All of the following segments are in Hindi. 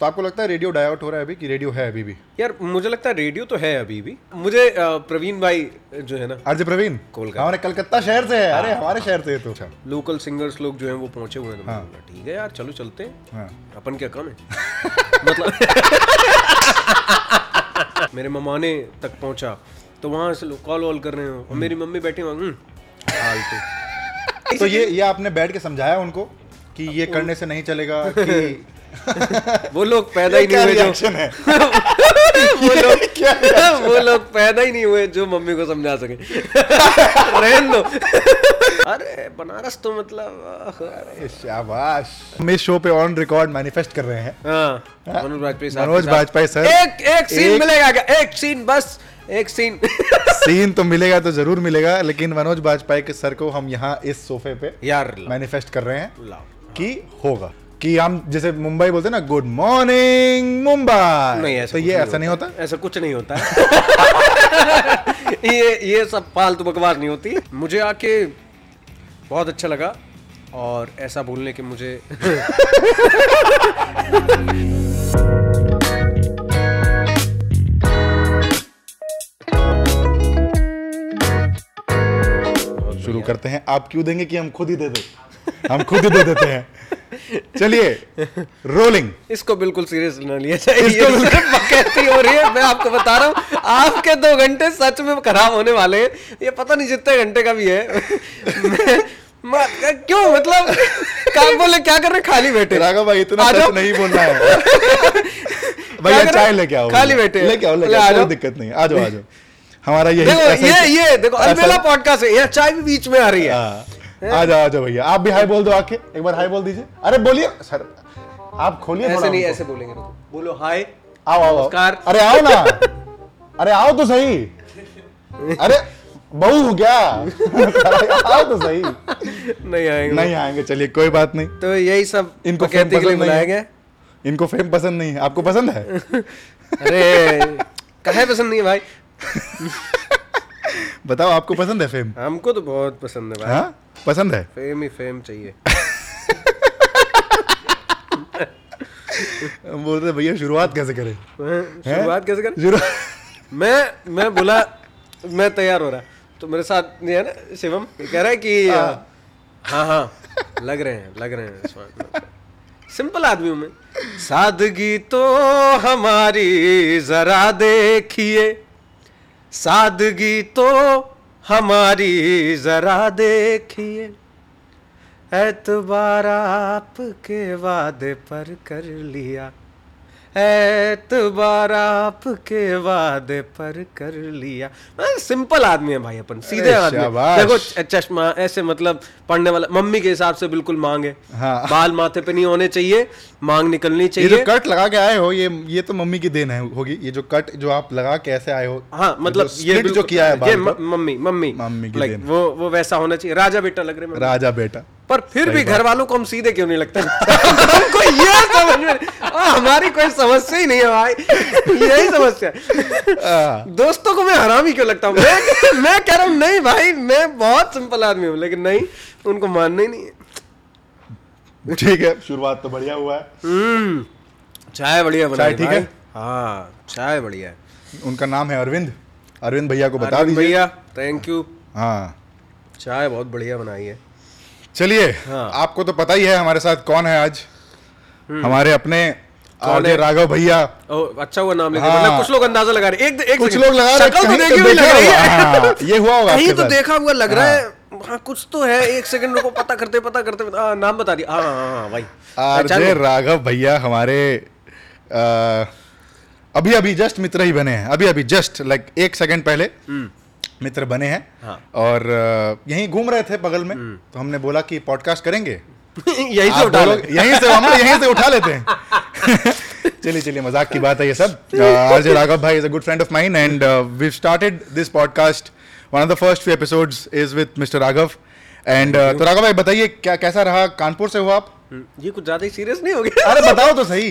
तो आपको लगता है रेडियो डाई हो रहा है अभी कि रेडियो है अभी भी? यार मुझे लगता है रेडियो तो है अभी भी। मुझे प्रवीण भाई जो है ना आरजे प्रवीण? कोलकाता। हमारे कलकत्ता शहर से है। अरे हमारे शहर से है तो। अच्छा लोकल सिंगर्स लोग जो हैं वो पहुँचे हुए हैं तो बोला, ठीक है यार चलो चलते हैं। हाँ। अपन क्या कम है? मतलब मेरे ममाने तक पहुँचा तो वहाँ से लोग कॉल वॉल कर रहे हो। और मेरी मम्मी बैठी वहाँ "हम्म, तो। ये ये आपने बैठ के समझाया उनको कि ये करने से नहीं चलेगा कि वो लोग पैदा ही नहीं हुए जो वो लोग क्या वो लोग पैदा ही नहीं हुए जो मम्मी को समझा सके। रहन दो। अरे बनारस तो मतलब अरे। शाबाश। हम इस शो पे ऑन रिकॉर्ड मैनिफेस्ट कर रहे हैं। हाँ मनोज वाजपेयी साहब मनोज वाजपेयी सर। एक एक सीन मिलेगा क्या? एक सीन बस एक सीन सीन तो मिलेगा तो ज़रूर मिलेगा लेकिन मनोज वाजपेयी के सर को हम यहाँ इस सोफे पे यार मैनिफेस्ट कर रहे हैं। कि होगा। कि हम जैसे मुंबई बोलते हैं ना गुड मॉर्निंग मुंबई. नहीं ऐसा तो ये ऐसा नहीं होता? ऐसा कुछ नहीं होता। ये ये सब फालतू बकवास नहीं होती। मुझे आके बहुत अच्छा लगा और ऐसा बोलने के मुझे शुरू करते हैं। आप क्यों देंगे कि हम खुद ही दे दे? हम खुद ही दे देते हैं। चलिए रोलिंग इसको बिल्कुल सीरियस ना लिया जाए। इसको बकैती हो रही है। मैं आपको बता रहा हूँ आपके दो घंटे सच में खराब होने वाले हैं। ये पता नहीं जितने घंटे का भी है। क्यों? मतलब काम बोले क्या कर रहे? खाली बैठे। राघव भाई इतना सच नहीं बोलना है। भैया चाय लेके आओ। खाली बैठे। लेके आओ लेके आओ। दिक्कत नहीं। आ जाओ आ जाओ। हमारा यही देखो ये ये देखो अलबेला पॉडकास्ट है। यहाँ चाय भी बीच में आ रही है। हाँ, आ जाओ आ जाओ भैया। आप भी हाई बोल दो आके। एक बार हाई बोल दीजिए। अरे बोलिए। सर आप खोलिए ऐसे नहीं ऐसे बोलेंगे बोलो हाय। आओ आओ। अरे आओ ना। अरे आओ तो सही। अरे बहू हो क्या आओ तो सही। नहीं आएँगे। नहीं आएँगे। चलिए कोई बात नहीं। तो यही सब इनको इनको फेम के लिए पसंद नहीं बुलाया है। गया। इनको फेम पसंद नहीं है। आपको पसंद है? अरे कहे पसंद नहीं है भाई। बताओ आपको पसंद है फेम हमको तो बहुत पसंद है भाई। हाँ? पसंद है? फेम ही फेम चाहिए। हम बोल रहे भैया शुरुआत कैसे करें? हैं? शुरुआत कैसे कर? शुरू मैं मैं बोला मैं तैयार हो रहा। तो मेरे साथ ये है ना शिवम? कह रहा है कि हाँ। हाँ लग रहे हैं लग रहे हैं सिंपल आदमी हूँ मैं। सादगी तो हमारी जरा देखिए। सादगी तो हमारी जरा देखिए एतबार आपके वादे पर कर लिया। एतबार आपके वादे पर कर लिया। मैं सिंपल आदमी है भाई अपन सीधे आदमी। देखो चश्मा ऐसे मतलब पढ़ने वाला मम्मी के हिसाब से बिल्कुल मांगे। हाँ। बाल माथे पे नहीं होने चाहिए मांग निकलनी चाहिए ये जो कट लगा के आए हो ये ये तो मम्मी की देन है होगी। ये जो कट जो आप लगा के ऐसे आए हो हाँ मतलब जो ये जो किया है ये मम्मी मम्मी। मम्मी की देन। वो वो वैसा होना चाहिए। राजा बेटा लग रहे राजा बेटा। पर फिर भी घर वालों को हम सीधे क्यों नहीं लगता? हमको ये समझ में हमारी कोई समस्या ही नहीं है भाई। यही समस्या। दोस्तों को मैं हरामी क्यों लगता हूँ? मैं मैं कह रहा हूँ नहीं भाई मैं बहुत सिंपल आदमी हूँ लेकिन नहीं उनको मानना ही नहीं है। ठीक है शुरुआत तो बढ़िया हुआ है। हम्म, चाय बढ़िया बनाई ठीक है? हाँ चाय बढ़िया है। उनका नाम है अरविंद। अरविंद भैया को बता दीजिए। भैया थैंक यू हाँ। चाय बहुत बढ़िया बनाई है। चलिए हाँ। आपको तो पता ही है हमारे साथ कौन है आज। हमारे अपने आरजे राघव भैया। अच्छा हुआ नाम हाँ। मतलब कुछ लोग अंदाज़ा लगा रहे एक एक कुछ लोग लगा रहे शक्ल तो देखी हुई लग रही है। हाँ, ये हुआ होगा कहीं तो देखा हुआ लग रहा है। हाँ। कुछ तो है। एक सेकंड को पता करते पता करते हाँ, नाम बता दिया। हाँ हाँ हाँ भाई। आरजे राघव भैया हमारे अ, अभी अभी जस्ट मित्र ही बने हैं। अभी अभी जस्ट लाइक एक सेकंड पहले। मित्र बने हैं। हम्म। हाँ। हम्म। और यहीं घूम रहे थे बगल में। तो हमने बोला कि पॉडकास्ट करेंगे। यही से उठा यहीं से हम यहीं से उठा लेते हैं। चलिए चलिए मज़ाक की बात है ये सब। आरजे राघव भाई is a good friend of mine and we started this podcast one of the first few episodes is with Mr Raghav and तो राघव भाई बताइए क्या कैसा रहा कानपुर से हो आप? हम्म, ये कुछ ज़्यादा ही सीरियस नहीं हो गया? अरे बताओ तो सही।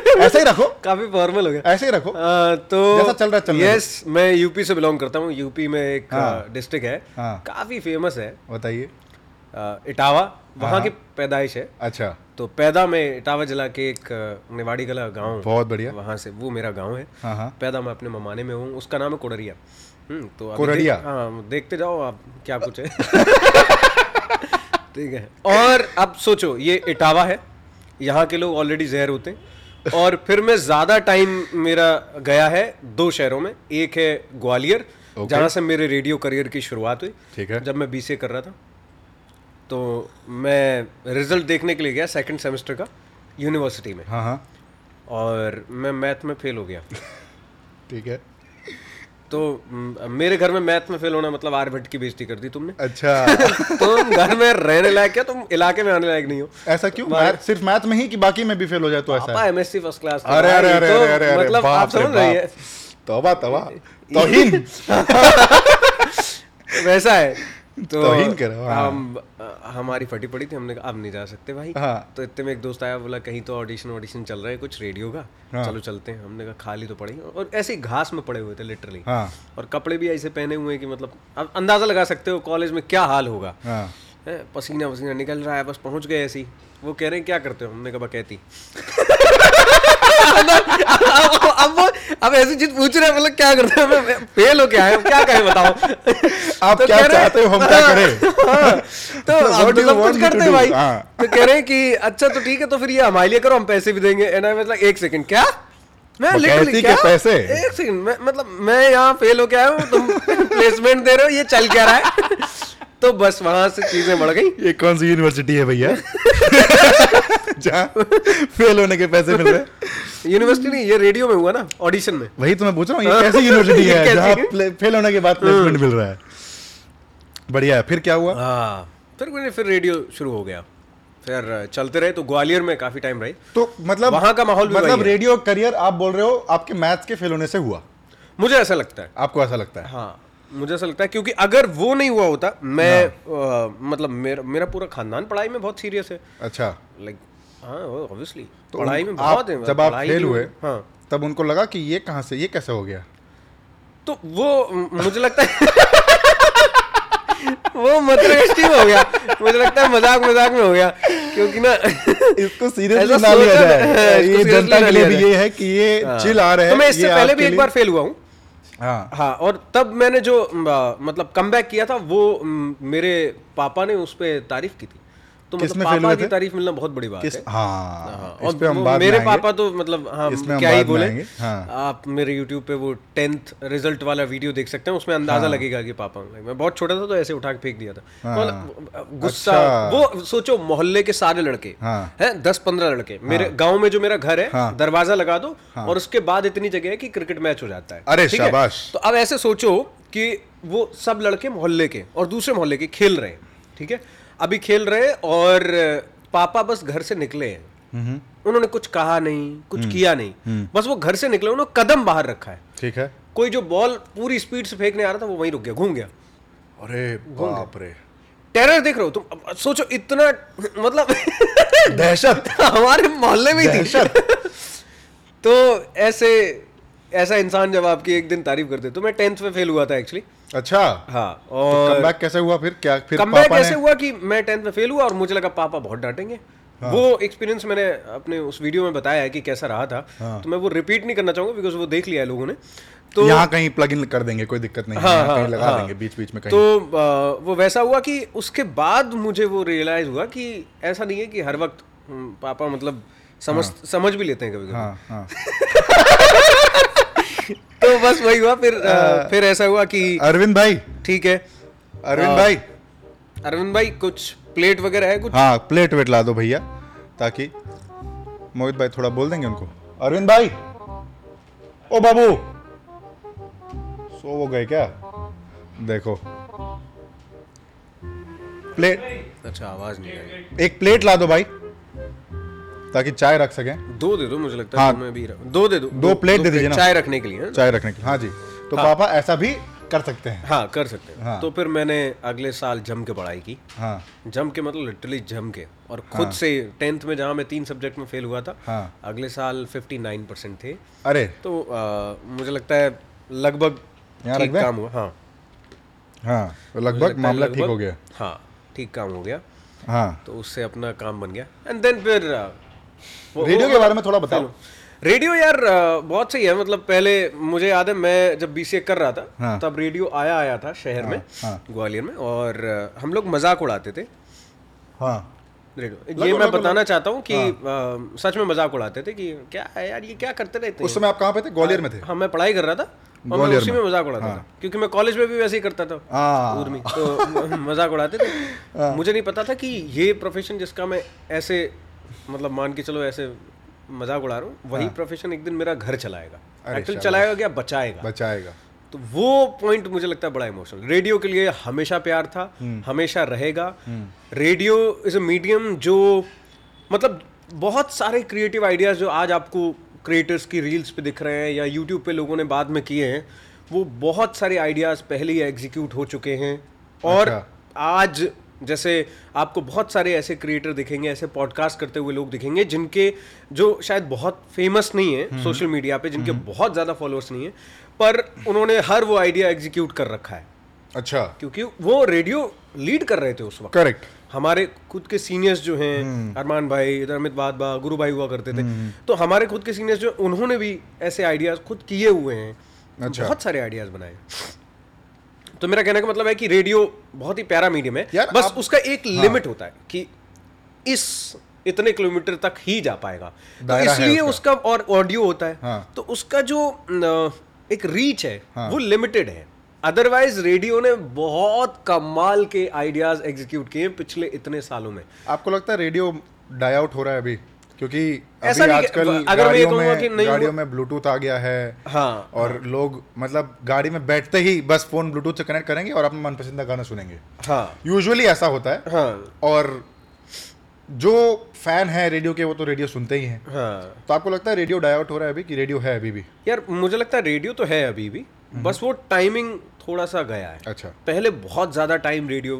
ऐसे ही रखो। काफ़ी फॉर्मल हो गया। ऐसे ही रखो। आ, तो जैसा चल रहा है, यस मैं यूपी से बिलोंग करता हूँ। यूपी में एक हाँ। डिस्ट्रिक्ट है। हाँ। काफ़ी फ़ेमस है। बताइए। इटावा। वहाँ की पैदाइश है। अच्छा। तो पैदा में इटावा जिला के एक निवाड़ी गला गाँव बहुत बढ़िया। वहाँ से वो मेरा गाँव है। हाँ हाँ। पैदा मैं अपने ममाने में हूँ। उसका नाम है कोडरिया। हम्म, तो कोडरिया? हाँ देखते जाओ आप क्या कुछ है। ठीक है। और अब सोचो ये इटावा है। यहाँ के लोग ऑलरेडी जहर होते हैं। और फिर मैं ज़्यादा टाइम मेरा गया है दो शहरों में। एक है ग्वालियर okay. जहाँ से मेरे रेडियो करियर की शुरुआत हुई ठीक है। जब मैं बीसीए कर रहा था। तो मैं रिज़ल्ट देखने के लिए गया सेकंड सेमेस्टर का यूनिवर्सिटी में। हाँ हाँ। और मैं मैथ में फेल हो गया। ठीक है। तो मेरे घर में मैथ में फेल होना मतलब आर्यभट्ट की बेइज्जती कर दी तुमने। अच्छा। तुम घर में रहने लायक क्या तुम इलाके में आने लायक नहीं हो। ऐसा क्यों? मैथ सिर्फ़ मैथ में ही कि बाकी में भी फेल हो जाए तो ऐसा एमएससी फ़र्स्ट क्लास अरे अरे अरे अरे अरे मतलब आप समझ रही। है। तौबा तौबा। तौहीन। वैसा है। तो तौहीन कर हाँ। हम हमारी फटी पड़ी थी हमने कहा अब नहीं जा सकते भाई। हाँ। तो इतने में एक दोस्त आया बोला कहीं तो ऑडिशन ऑडिशन चल रहा है कुछ रेडियो का? हाँ। चलो चलते हैं। हमने कहा खाली तो पड़ेंगे। और ऐसे ही घास में पड़े हुए थे लिटरली हाँ। और कपड़े भी ऐसे पहने हुए हैं कि मतलब अब अंदाज़ा लगा सकते हो कॉलेज में क्या हाल होगा। हाँ। पसीना पसीना निकल रहा है बस पहुँच गए ऐसे ही। वो कह रहे हैं क्या करते हो? हमने कहा कहती अब वो अब ऐसी चीज़ पूछ रहे हैं मतलब क्या करते हो मैं फेल हो क्या है क्या कहे बताओ आप तो क्या चाहते हो हम क्या करें हाँ, तो हम तो सब कुछ करते हैं भाई हाँ। तो कह रहे हैं कि अच्छा तो ठीक है तो फिर ये हमारे लिए करो हम पैसे भी देंगे एंड आई वाज लाइक एक सेकंड क्या मैं लिटरली क्या पैसे? एक सेकंड मैं मतलब मैं यहाँ फेल हो के आया हूँ तुम प्लेसमेंट दे रहे हो ये चल क्या रहा है तो बस वहाँ से चीज़ें बढ़ गई। ये कौन सी यूनिवर्सिटी है भैया? जहाँ फेल होने के पैसे मिल रहे यूनिवर्सिटी नहीं ये रेडियो में हुआ ना ऑडिशन में। वही तो मैं पूछ रहा हूँ ये कैसी यूनिवर्सिटी है? जहाँ फेल होने के बाद प्लेसमेंट मिल रहा है। बढ़िया है फिर क्या हुआ? हाँ फिर मैंने फिर रेडियो शुरू हो गया। फिर चलते रहे तो ग्वालियर में काफ़ी टाइम रही। तो मतलब वहाँ का माहौल मतलब रेडियो करियर आप बोल रहे हो आपके मैथ्स के फेल होने से हुआ। मुझे ऐसा लगता है। आपको ऐसा लगता है? हाँ। मुझे ऐसा लगता है क्योंकि अगर वो नहीं हुआ होता मैं अ, मतलब मेरा मेरा पूरा खानदान पढ़ाई में बहुत सीरियस है। अच्छा। लाइक हाँ ऑब्वियसली तो पढ़ाई में बहुत है जब आप फेल हुए हाँ। तब उनको लगा कि ये कहाँ से ये कैसे हो गया? तो वो मुझे लगता है वो मतरेस्टी हो गया। मुझे लगता है मज़ाक मज़ाक में हो गया क्योंकि ना इसको सीरियसली ना लिया जाए। ये जनता के लिए भी ये है कि ये हाँ। चिल आ रहे हैं तो मैं इससे पहले भी एक बार फेल हुआ हूँ। हाँ। हाँ और तब मैंने जो मतलब कम किया था, वो मेरे पापा ने उस पर तारीफ़ की थी। तो मतलब पापा की तारीफ़ मिलना बहुत बड़ी बात किस है हाँ हाँ, और पे हम में मेरे पापा तो मतलब हाँ क्या ही बोले हाँ। आप मेरे यूट्यूब पे वो टेंथ रिज़ल्ट वाला वीडियो देख सकते हैं उसमें अंदाज़ा हाँ। लगेगा कि पापा मैं बहुत छोटा था तो ऐसे उठा के फेंक दिया था हाँ। मतलब गुस्सा अच्छा। वो सोचो मोहल्ले के सारे लड़के हाँ। हैं दस पंद्रह लड़के मेरे गाँव में जो मेरा घर है हाँ। दरवाज़ा लगा दो और उसके बाद इतनी जगह है कि क्रिकेट मैच हो जाता है अरे शाबाश। तो अब ऐसे सोचो कि वो सब लड़के मोहल्ले के और दूसरे मोहल्ले के खेल रहे हैं ठीक है अभी खेल रहे और पापा बस घर से निकले हैं। हम्म, उन्होंने कुछ कहा नहीं कुछ किया नहीं। बस वो घर से निकले उन्होंने कदम बाहर रखा है। ठीक है। कोई जो बॉल पूरी स्पीड से फेंकने आ रहा था वो वहीं रुक गया घूम गया। अरे बाप रे। टेरर देख रहे हो तुम? सोचो इतना मतलब दहशत। हमारे मोहल्ले में ही थी। तो ऐसे ऐसा इंसान जब आपकी एक दिन तारीफ़ करते तो मैं टेंथ में फेल हुआ था एक्चुअली अच्छा। हाँ और तो कमबैक कैसे हुआ फिर? क्या फिर कमबैक ने हुआ कि मैं टेंथ में फेल हुआ और मुझे लगा पापा बहुत डांटेंगे? हाँ। वो एक्सपीरियंस मैंने अपने उस वीडियो में बताया है कि कैसा रहा था। हाँ। तो मैं वो रिपीट नहीं करना चाहूँगा बिकॉज़ वो देख लिया है लोगों ने। तो यहाँ कहीं प्लग इन कर देंगे कोई दिक्कत नहीं। हाँ, हाँ, कहीं लगा हाँ। देंगे बीच बीच में कहीं। तो आ, वो वैसा हुआ कि उसके बाद मुझे वो रियलाइज़ हुआ कि ऐसा नहीं है कि हर वक्त हम्म, पापा मतलब समझ समझ भी लेते हैं कभी कभी हाँ हाँ। तो बस वही हुआ फिर आ, फिर ऐसा हुआ कि अरविंद भाई। ठीक है। अरविंद भाई। अरविंद भाई कुछ प्लेट वगैरह है कुछ? हाँ प्लेट वेट ला दो भैया ताकि मोहित भाई थोड़ा बोल देंगे उनको। अरविंद भाई। ओ बाबू। सो वो गए क्या? देखो। प्लेट अच्छा आवाज़ नहीं आई। एक प्लेट ला दो भाई। ताकि चाय रख सकें। दो दे दो मुझे लगता है हाँ। दो भी दो दे दो। दो प्लेट दे दीजिए ना। चाय रखने के लिए हाँ? चाय रखने की हाँ जी। तो हाँ, पापा ऐसा भी कर सकते हैं। हाँ कर सकते हैं। हाँ। तो फिर मैंने अगले साल जम के पढ़ाई की। हाँ। जम के मतलब लिटरली जम के। और खुद हाँ, से टेंथ में जहाँ मैं तीन सब्जेक्ट में फेल हुआ था हाँ। अगले साल 59 परसेंट थे। अरे। तो आ, मुझे लगता है लगभग ठीक काम हुआ हाँ। हाँ तो लगभग मामला ठीक हो गया। हाँ ठीक काम हो गया। हाँ। तो उससे अपना काम बन गया। एंड देन फिर रेडियो के बारे में थोड़ा बताओ। रेडियो यार बहुत सही है मतलब पहले मुझे याद है मैं जब बीसीए कर रहा था हाँ। तब रेडियो आया आया था शहर हाँ, में हाँ। ग्वालियर में और हम लोग मज़ाक उड़ाते थे। हाँ। रेडियो। ये मैं बताना चाहता हूँ कि अ, सच में मज़ाक उड़ाते थे कि क्या है यार ये क्या करते रहते उस समय आप कहाँ पे थे? ग्वालियर में थे। हाँ मैं पढ़ाई कर रहा था और मैं उसी में। मज़ाक उड़ाता था क्योंकि मैं कॉलेज में भी वैसे ही करता था हाँ। उर्मी तो मज़ाक उड़ाते थे। मुझे नहीं पता था कि ये प्रोफेशन जिसका मैं ऐसे मतलब मान के चलो ऐसे मज़ाक उड़ा रहा हूँ वही प्रोफेशन एक दिन मेरा घर चलाएगा। एक्चुअली चलाएगा क्या? बचाएगा। बचाएगा। तो वो पॉइंट मुझे लगता है बड़ा इमोशनल रेडियो के लिए हमेशा प्यार था हमेशा रहेगा। रेडियो इज़ अ मीडियम जो मतलब बहुत सारे क्रिएटिव आइडियाज़ जो आज आपको क्रिएटर्स की रील्स पे दिख रहे हैं या यूट्यूब पे लोगों ने बाद में किए हैं वो बहुत सारे आइडियाज़ पहले ही एग्जीक्यूट हो चुके हैं। और अच्छा। आज जैसे आपको बहुत सारे ऐसे क्रिएटर दिखेंगे ऐसे पॉडकास्ट करते हुए लोग दिखेंगे जिनके जो शायद बहुत फ़ेमस नहीं है सोशल मीडिया पे जिनके बहुत ज़्यादा फॉलोअर्स नहीं है पर उन्होंने हर वो आइडिया एग्जीक्यूट कर रखा है। अच्छा। क्योंकि वो रेडियो लीड कर रहे थे उस वक्त। करेक्ट हमारे खुद के सीनियर्स जो हैं अरमान भाई इधर अमित बादबा गुरु भाई हुआ करते थे। तो हमारे खुद के सीनियर्स जो उन्होंने भी ऐसे आइडियाज़ खुद किए हुए हैं। अच्छा। बहुत सारे आइडियाज़ बनाए। तो मेरा कहने का मतलब है कि रेडियो बहुत ही प्यारा मीडियम है। यार, बस आप- उसका एक लिमिट होता है कि इस इतने किलोमीटर तक ही जा पाएगा। तो इसलिए उसका। उसका और ऑडियो होता है। हाँ। तो उसका जो एक रीच है हाँ। वो लिमिटेड है। अदरवाइज़ रेडियो ने बहुत कमाल के आइडियाज़ एग्जीक्यूट किए पिछले इतने सालों में। आपको लगता है रेडियो डाई आउट हो रहा है अभी? क्योंकि ऐसा अभी आजकल अगर मैं कहूँगा कि नहीं गाड़ियों में ब्लूटूथ आ गया है। हाँ। और हाँ, लोग मतलब गाड़ी में बैठते ही बस फ़ोन ब्लूटूथ से कनेक्ट करेंगे और अपना मनपसंद गाना सुनेंगे। हाँ। यूजुअली ऐसा होता है। हाँ। और जो फ़ैन है रेडियो के वो तो रेडियो सुनते ही हैं। हाँ। तो आपको लगता है रेडियो आउट हो रहा है अभी कि रेडियो है अभी भी? यार मुझे लगता है रेडियो तो है अभी भी बस वो टाइमिंग थोड़ा सा गया है। अच्छा। पहले बहुत ज़्यादा टाइम रेडियो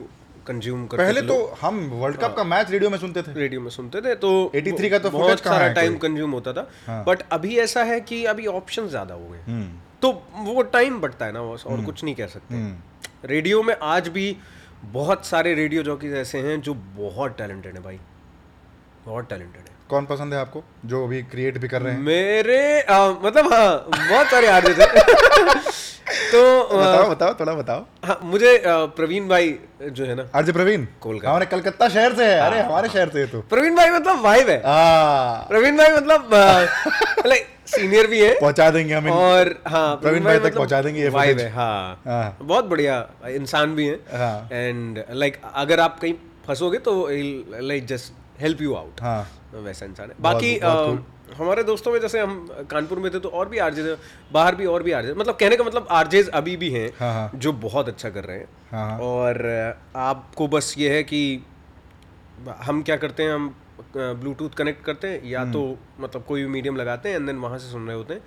कंज्यूम करते पहले तो हम वर्ल्ड कप का मैच रेडियो में सुनते थे। रेडियो में सुनते थे तो 83 का तो बहुत सारा टाइम कंज्यूम होता था। हाँ। बट अभी ऐसा है कि अभी ऑप्शन ज़्यादा हो गए। हम्म। तो वो टाइम बढ़ता है ना बस और कुछ नहीं कह सकते। हम्म। रेडियो में आज भी बहुत सारे रेडियो जॉकीज ऐसे हैं जो बहुत टैलेंटेड है भाई। बहुत टैलेंटेड है। कौन पसंद है आपको? जो अभी क्रिएट भी कर रहे हैं। मेरे आ, मतलब हाँ बहुत सारे आर्टिस्ट हैं। तो बताओ बताओ थोड़ा बताओ। हाँ मुझे प्रवीण भाई जो है ना आरजे प्रवीण? कोलकाता। हमारे कलकत्ता शहर से है। अरे हमारे शहर से है तो। प्रवीण भाई मतलब वाइब है। प्रवीण भाई मतलब लाइक सीनियर भी है। पहुँचा देंगे हम और हाँ प्रवीण भाई तक पहुँचा देंगे ये वाइब है हाँ। हाँ। बहुत बढ़िया इंसान भी है। हाँ। एंड लाइक अगर आप कहीं फंसोगे तो like just help you out हाँ। वैसा इंसान है बाकी हमारे दोस्तों में जैसे हम कानपुर में थे तो और भी आरजे थे बाहर भी और भी आरजे मतलब कहने का मतलब आरजेज अभी भी हैं हाँ, हाँ। जो बहुत अच्छा कर रहे हैं हाँ। और आपको बस ये है कि हम क्या करते हैं हम ब्लूटूथ कनेक्ट करते हैं या हम्म। तो मतलब कोई भी मीडियम लगाते हैं एंड देन वहाँ से सुन रहे होते हैं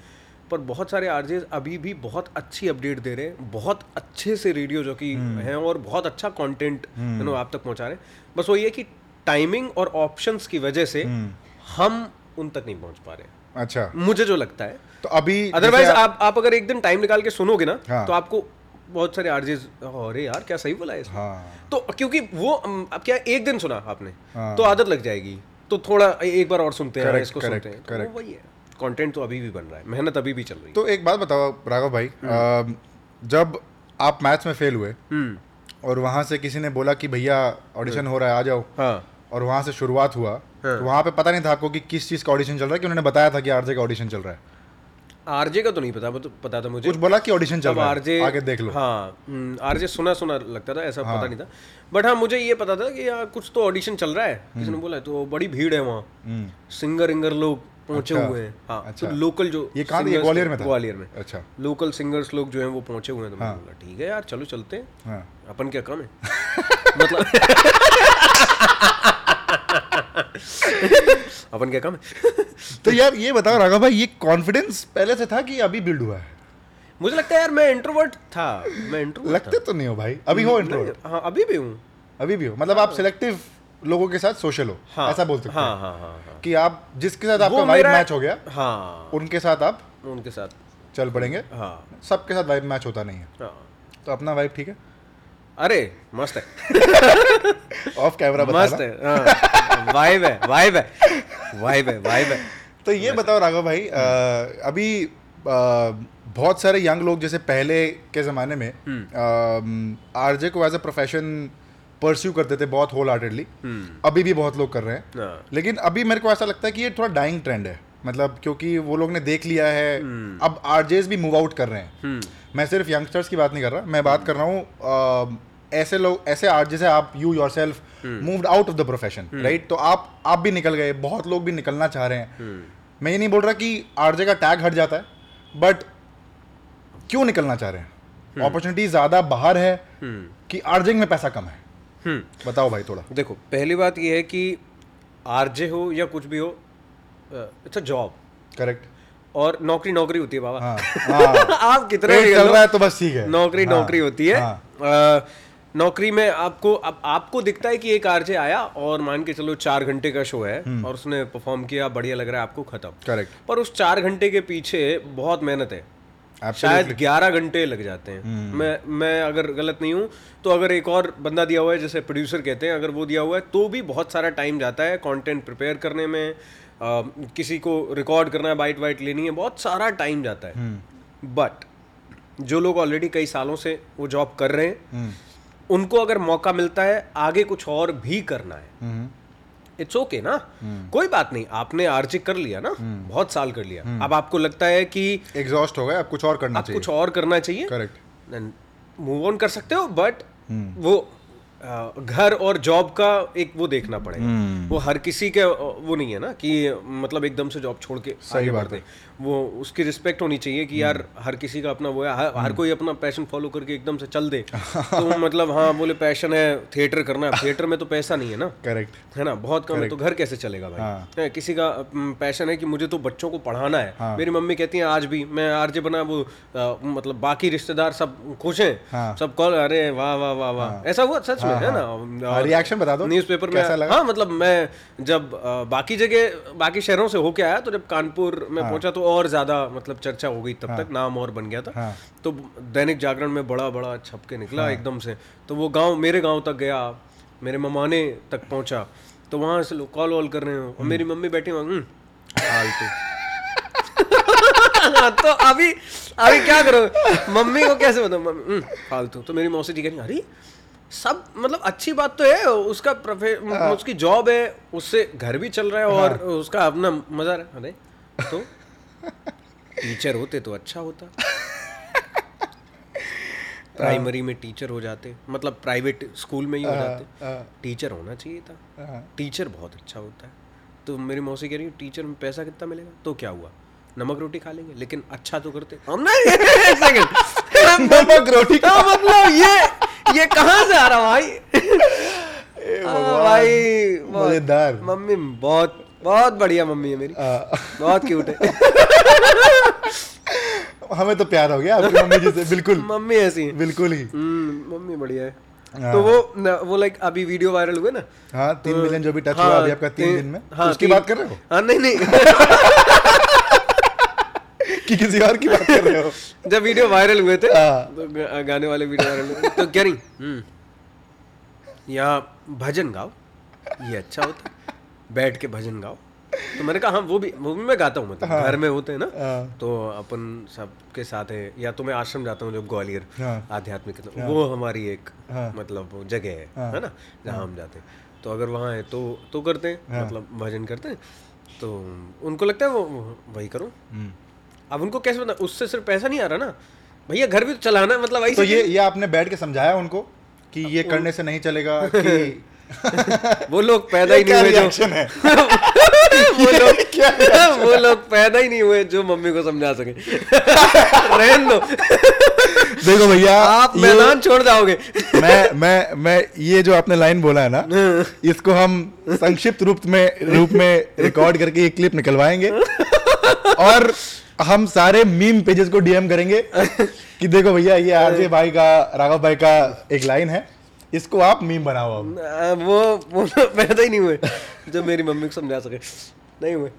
पर बहुत सारे आरजेज अभी भी बहुत अच्छी अपडेट दे रहे हैं बहुत अच्छे से रेडियो जो कि हम्म। हैं और बहुत अच्छा कंटेंट यू नो आप तक पहुँचा रहे हैं बस वही है कि टाइमिंग और ऑप्शंस की वजह से हम्म। हम उन तक नहीं पहुँच पा रहे अच्छा। मुझे जो लगता है। तो अभी अदरवाइज़ जैसे आप आप अगर एक दिन टाइम निकाल के सुनोगे ना हाँ। तो आपको बहुत सारे आरजेज अरे यार क्या सही बोला है हाँ। तो क्योंकि वो अब क्या एक दिन सुना आपने हाँ। तो आदत लग जाएगी। तो थोड़ा एक बार और सुनते हैं इसको correct, सुनते हैं। तो correct. वही है। कंटेंट तो अभी भी बन रहा है। मेहनत अभी भी चल रही है। तो एक बात बताओ राघव भाई हम्म। जब आप मैथ्स में फेल हुए हम्म। और वहाँ से किसी ने बोला कि भैया ऑडिशन हो रहा है आ जाओ। हाँ। और वहाँ से शुरुआत हुआ हाँ। तो वहाँ पे पता नहीं था आपको कि किस चीज़ का ऑडिशन चल रहा है कि उन्होंने बताया था कि आरजे का ऑडिशन चल रहा है। आरजे का तो नहीं पता तो पता था मुझे। कुछ बोला कि ऑडिशन चल रहा आरजे है आगे देख लो। हाँ आरजे सुना सुना लगता था ऐसा हाँ. पता नहीं था। बट हाँ मुझे ये पता था कि यार कुछ तो ऑडिशन चल रहा है किसी ने बोला तो बड़ी भीड़ है वहाँ। हम्म, सिंगर इंगर लोग पहुँचे अच्छा, हुए हैं। हाँ अच्छा। तो लोकल जो ये कहाँ ये ग्वालियर में था? ग्वालियर में। अच्छा। लोकल सिंगर्स लोग जो हैं वो पहुँचे हुए हैं तो मैंने हाँ। बोला ठीक है यार चलो चलते हैं। हाँ। अपन क्या कम है? मतलब अपन क्या कम है? तो यार ये बताओ राघव भाई ये कॉन्फिडेंस पहले से था कि अभी बिल्ड हुआ है? मुझे लगता है यार मैं इंट्रोवर्ट था। मैं इंट्रोवर्ट लगते तो नहीं हो भाई। अभी हो इंट्रोवर्ट हाँ अभी भी हूँ। अभी भी हो? मतलब आप सिलेक्टिव लोगों के साथ सोशल हो हाँ। ऐसा बोल सकते हाँ हैं। हाँ हाँ हाँ। कि आप जिसके साथ आपका वाइब मैच हो गया हाँ। उनके साथ आप उनके साथ। चल पड़ेंगे। हाँ। सबके साथ वाइब मैच होता नहीं है। हाँ। तो अपना वाइब ठीक है? अरे मस्त है। ऑफ़ कैमरा मस्त है वाइब है वाइब है वाइब है वाइब है तो ये बताओ राघव भाई अ, अभी अ, बहुत सारे यंग लोग जैसे पहले के ज़माने में आरजे को एज अ प्रोफेशन परस्यू करते थे बहुत होल हार्टेडली अभी भी बहुत लोग कर रहे हैं। हाँ। लेकिन अभी मेरे को ऐसा लगता है कि ये थोड़ा डाइंग ट्रेंड है। मतलब क्योंकि वो लोग ने देख लिया है। अब आरजेस भी मूव आउट कर रहे हैं। मैं सिर्फ़ यंगस्टर्स की बात नहीं कर रहा मैं बात कर रहा हूँ ऐसे लोग ऐसे आर्ट जैसे आप you yourself moved out of the profession right तो आप आप भी निकल गए बहुत लोग भी निकलना चाह रहे हैं। मैं ये नहीं बोल रहा कि आरजे का टैग हट जाता है बट क्यों निकलना चाह रहे हैं? अपॉर्चुनिटी ज़्यादा बाहर है कि आरजिंग में पैसा कम है। हम्म। बताओ भाई थोड़ा। देखो पहली बात ये है कि आरजे हो या कुछ भी हो इट्स अ जॉब करेक्ट और नौकरी नौकरी होती है बाबा। हाँ हाँ आप कितने भी चल रहा है तो बस ठीक है। नौकरी हाँ, नौकरी होती है। हाँ, अ, नौकरी में आपको अब आपको दिखता है कि एक आरजे आया और मान के चलो चार घंटे का शो है हम्म। और उसने परफॉर्म किया बढ़िया लग रहा है आपको खत्म। करेक्ट पर उस चार घंटे के पीछे बहुत मेहनत है। शायद ग्यारह घंटे लग जाते हैं। हम्म। मैं मैं अगर गलत नहीं हूँ तो अगर एक और बंदा दिया हुआ है जैसे प्रोड्यूसर कहते हैं अगर वो दिया हुआ है तो भी बहुत सारा टाइम जाता है कंटेंट प्रिपेयर करने में। किसी को रिकॉर्ड करना है बाइट वाइट लेनी है बहुत सारा टाइम जाता है। हम्म। बट जो लोग ऑलरेडी कई सालों से वो जॉब कर रहे हैं हम्म, उनको अगर मौका मिलता है आगे कुछ और भी करना है हम्म, इट्स ओके ना? कोई बात नहीं आपने आरजे कर लिया ना बहुत साल कर लिया। अब आपको लगता है कि एग्जॉस्ट हो गए अब कुछ और करना चाहिए। कुछ और करना चाहिए? करेक्ट मूव ऑन कर सकते हो बट वो घर और जॉब का एक वो देखना पड़ेगा। वो हर किसी के वो नहीं है ना कि मतलब एकदम से जॉब छोड़ के सही बढ़ दे वो उसकी रिस्पेक्ट होनी चाहिए कि यार हर किसी का अपना वो है। हर, हर कोई अपना पैशन फॉलो करके एकदम से चल दे। तो मतलब हाँ बोले पैशन है थिएटर करना है। थिएटर में तो पैसा नहीं है ना। करेक्ट है ना? बहुत कम है तो घर कैसे चलेगा भाई? हाँ। किसी का पैशन है कि मुझे तो बच्चों को पढ़ाना है। मेरी मम्मी कहती है आज भी मैं आरजे बना वो मतलब बाकी रिश्तेदार सब खुश हैं। हाँ। सब कॉल अरे वाह वाह वाह वाह। ऐसा हुआ? सच में? है ना? हाँ, reaction बता दो। न्यूज़पेपर में लगा? हाँ मतलब मैं जब बाकी जगह बाकी शहरों से होके आया तो जब कानपुर में पहुँचा तो और ज़्यादा मतलब चर्चा हो गई तब तक नाम और बन गया था। हाँ। तो दैनिक जागरण में बड़ा बड़ा छप के निकला एकदम से। तो वो गाँव मेरे गाँव तक गया मेरे ममाने तक पहुँचा तो वहाँ से लोग कॉल वॉल कर रहे हो और मेरी मम्मी बैठी वहाँ "हम्म, फालतू तो। अभी अभी क्या करो मम्मी को कैसे बताऊँ मम्मी "हम्म, फालतू तो मेरी मौसी जी कह रही अरे सब मतलब अच्छी बात तो है उसका प्रोफे उसकी जॉब है उससे घर भी चल रहा है और उसका अपना मज़ा रहा अरे तो? टीचर होते तो अच्छा होता। प्राइमरी में टीचर हो जाते मतलब प्राइवेट स्कूल में ही हो जाते। हाँ, टीचर होना चाहिए था। हाँ। टीचर बहुत अच्छा होता है। तो मेरी मौसी कह रही है टीचर में पैसा कितना मिलेगा? तो क्या हुआ? नमक रोटी खा लेंगे लेकिन अच्छा तो करते। हम नहीं। नमक रोटी का मतलब ये ये कहाँ से आ रहा भाई? हाँ, भाई मज़ेदार। मम्मी बहुत बहुत बढ़िया मम्मी है मेरी। आ, बहुत क्यूट है। हमें तो प्यार हो गया आपकी मम्मी जी से बिल्कुल। मम्मी ऐसी है। बिल्कुल ही। हम्म, मम्मी बढ़िया है। हाँ। तो वो न, वो लाइक अभी वीडियो वायरल हुए ना? हाँ तीन मिलियन जो भी टच हाँ, हुआ अभी आपका तीन तीन- दिन में। हाँ, उसकी बात कर रहे हो? हाँ नहीं नहीं। कि किसी और की बात कर रहे हो? जब वीडियो वायरल हुए थे हाँ। तो गाने वाले वीडियो वायरल हुए तो क्या नहीं? हम्म, यहाँ भजन गाओ ये अच्छा होता। बैठ के भजन गाओ। तो मैंने कहा हाँ वो भी वो भी मैं गाता हूँ मतलब घर में होते हैं ना हाँ। तो अपन सबके साथ है या तो मैं आश्रम जाता हूँ जब ग्वालियर हाँ। आध्यात्मिक तो वो हमारी एक हाँ। मतलब जगह है। है ना जहाँ हाँ, हम जाते हैं। तो अगर वहाँ है तो तो करते हैं हाँ, मतलब भजन करते हैं। तो उनको लगता है वो वो- वही करो। हम्म। अब उनको कैसे पता? उससे सिर्फ़ पैसा नहीं आ रहा ना। भैया घर भी तो चलाना है, मतलब ऐसे तो ये ये आपने बैठ के समझाया उनको कि ये करने से नहीं चलेगा कि वो लोग पैदा ही नहीं हुए जो है? वो लोग क्या वो लोग पैदा ही नहीं हुए जो मम्मी को समझा सके। रहन दो। देखो भैया आप मैदान छोड़ जाओगे। मैं मैं मैं ये जो आपने लाइन बोला है ना इसको हम संक्षिप्त रूप में रूप में रिकॉर्ड करके ये क्लिप निकलवाएँगे। और हम सारे मीम पेजेस को डीएम करेंगे कि देखो भैया ये आरजे भाई का राघव भाई का एक लाइन है। इसको आप मीम बनाओ अब। वो वो पैदा ही नहीं हुए जो मेरी मम्मी को समझा सके। नहीं हुए।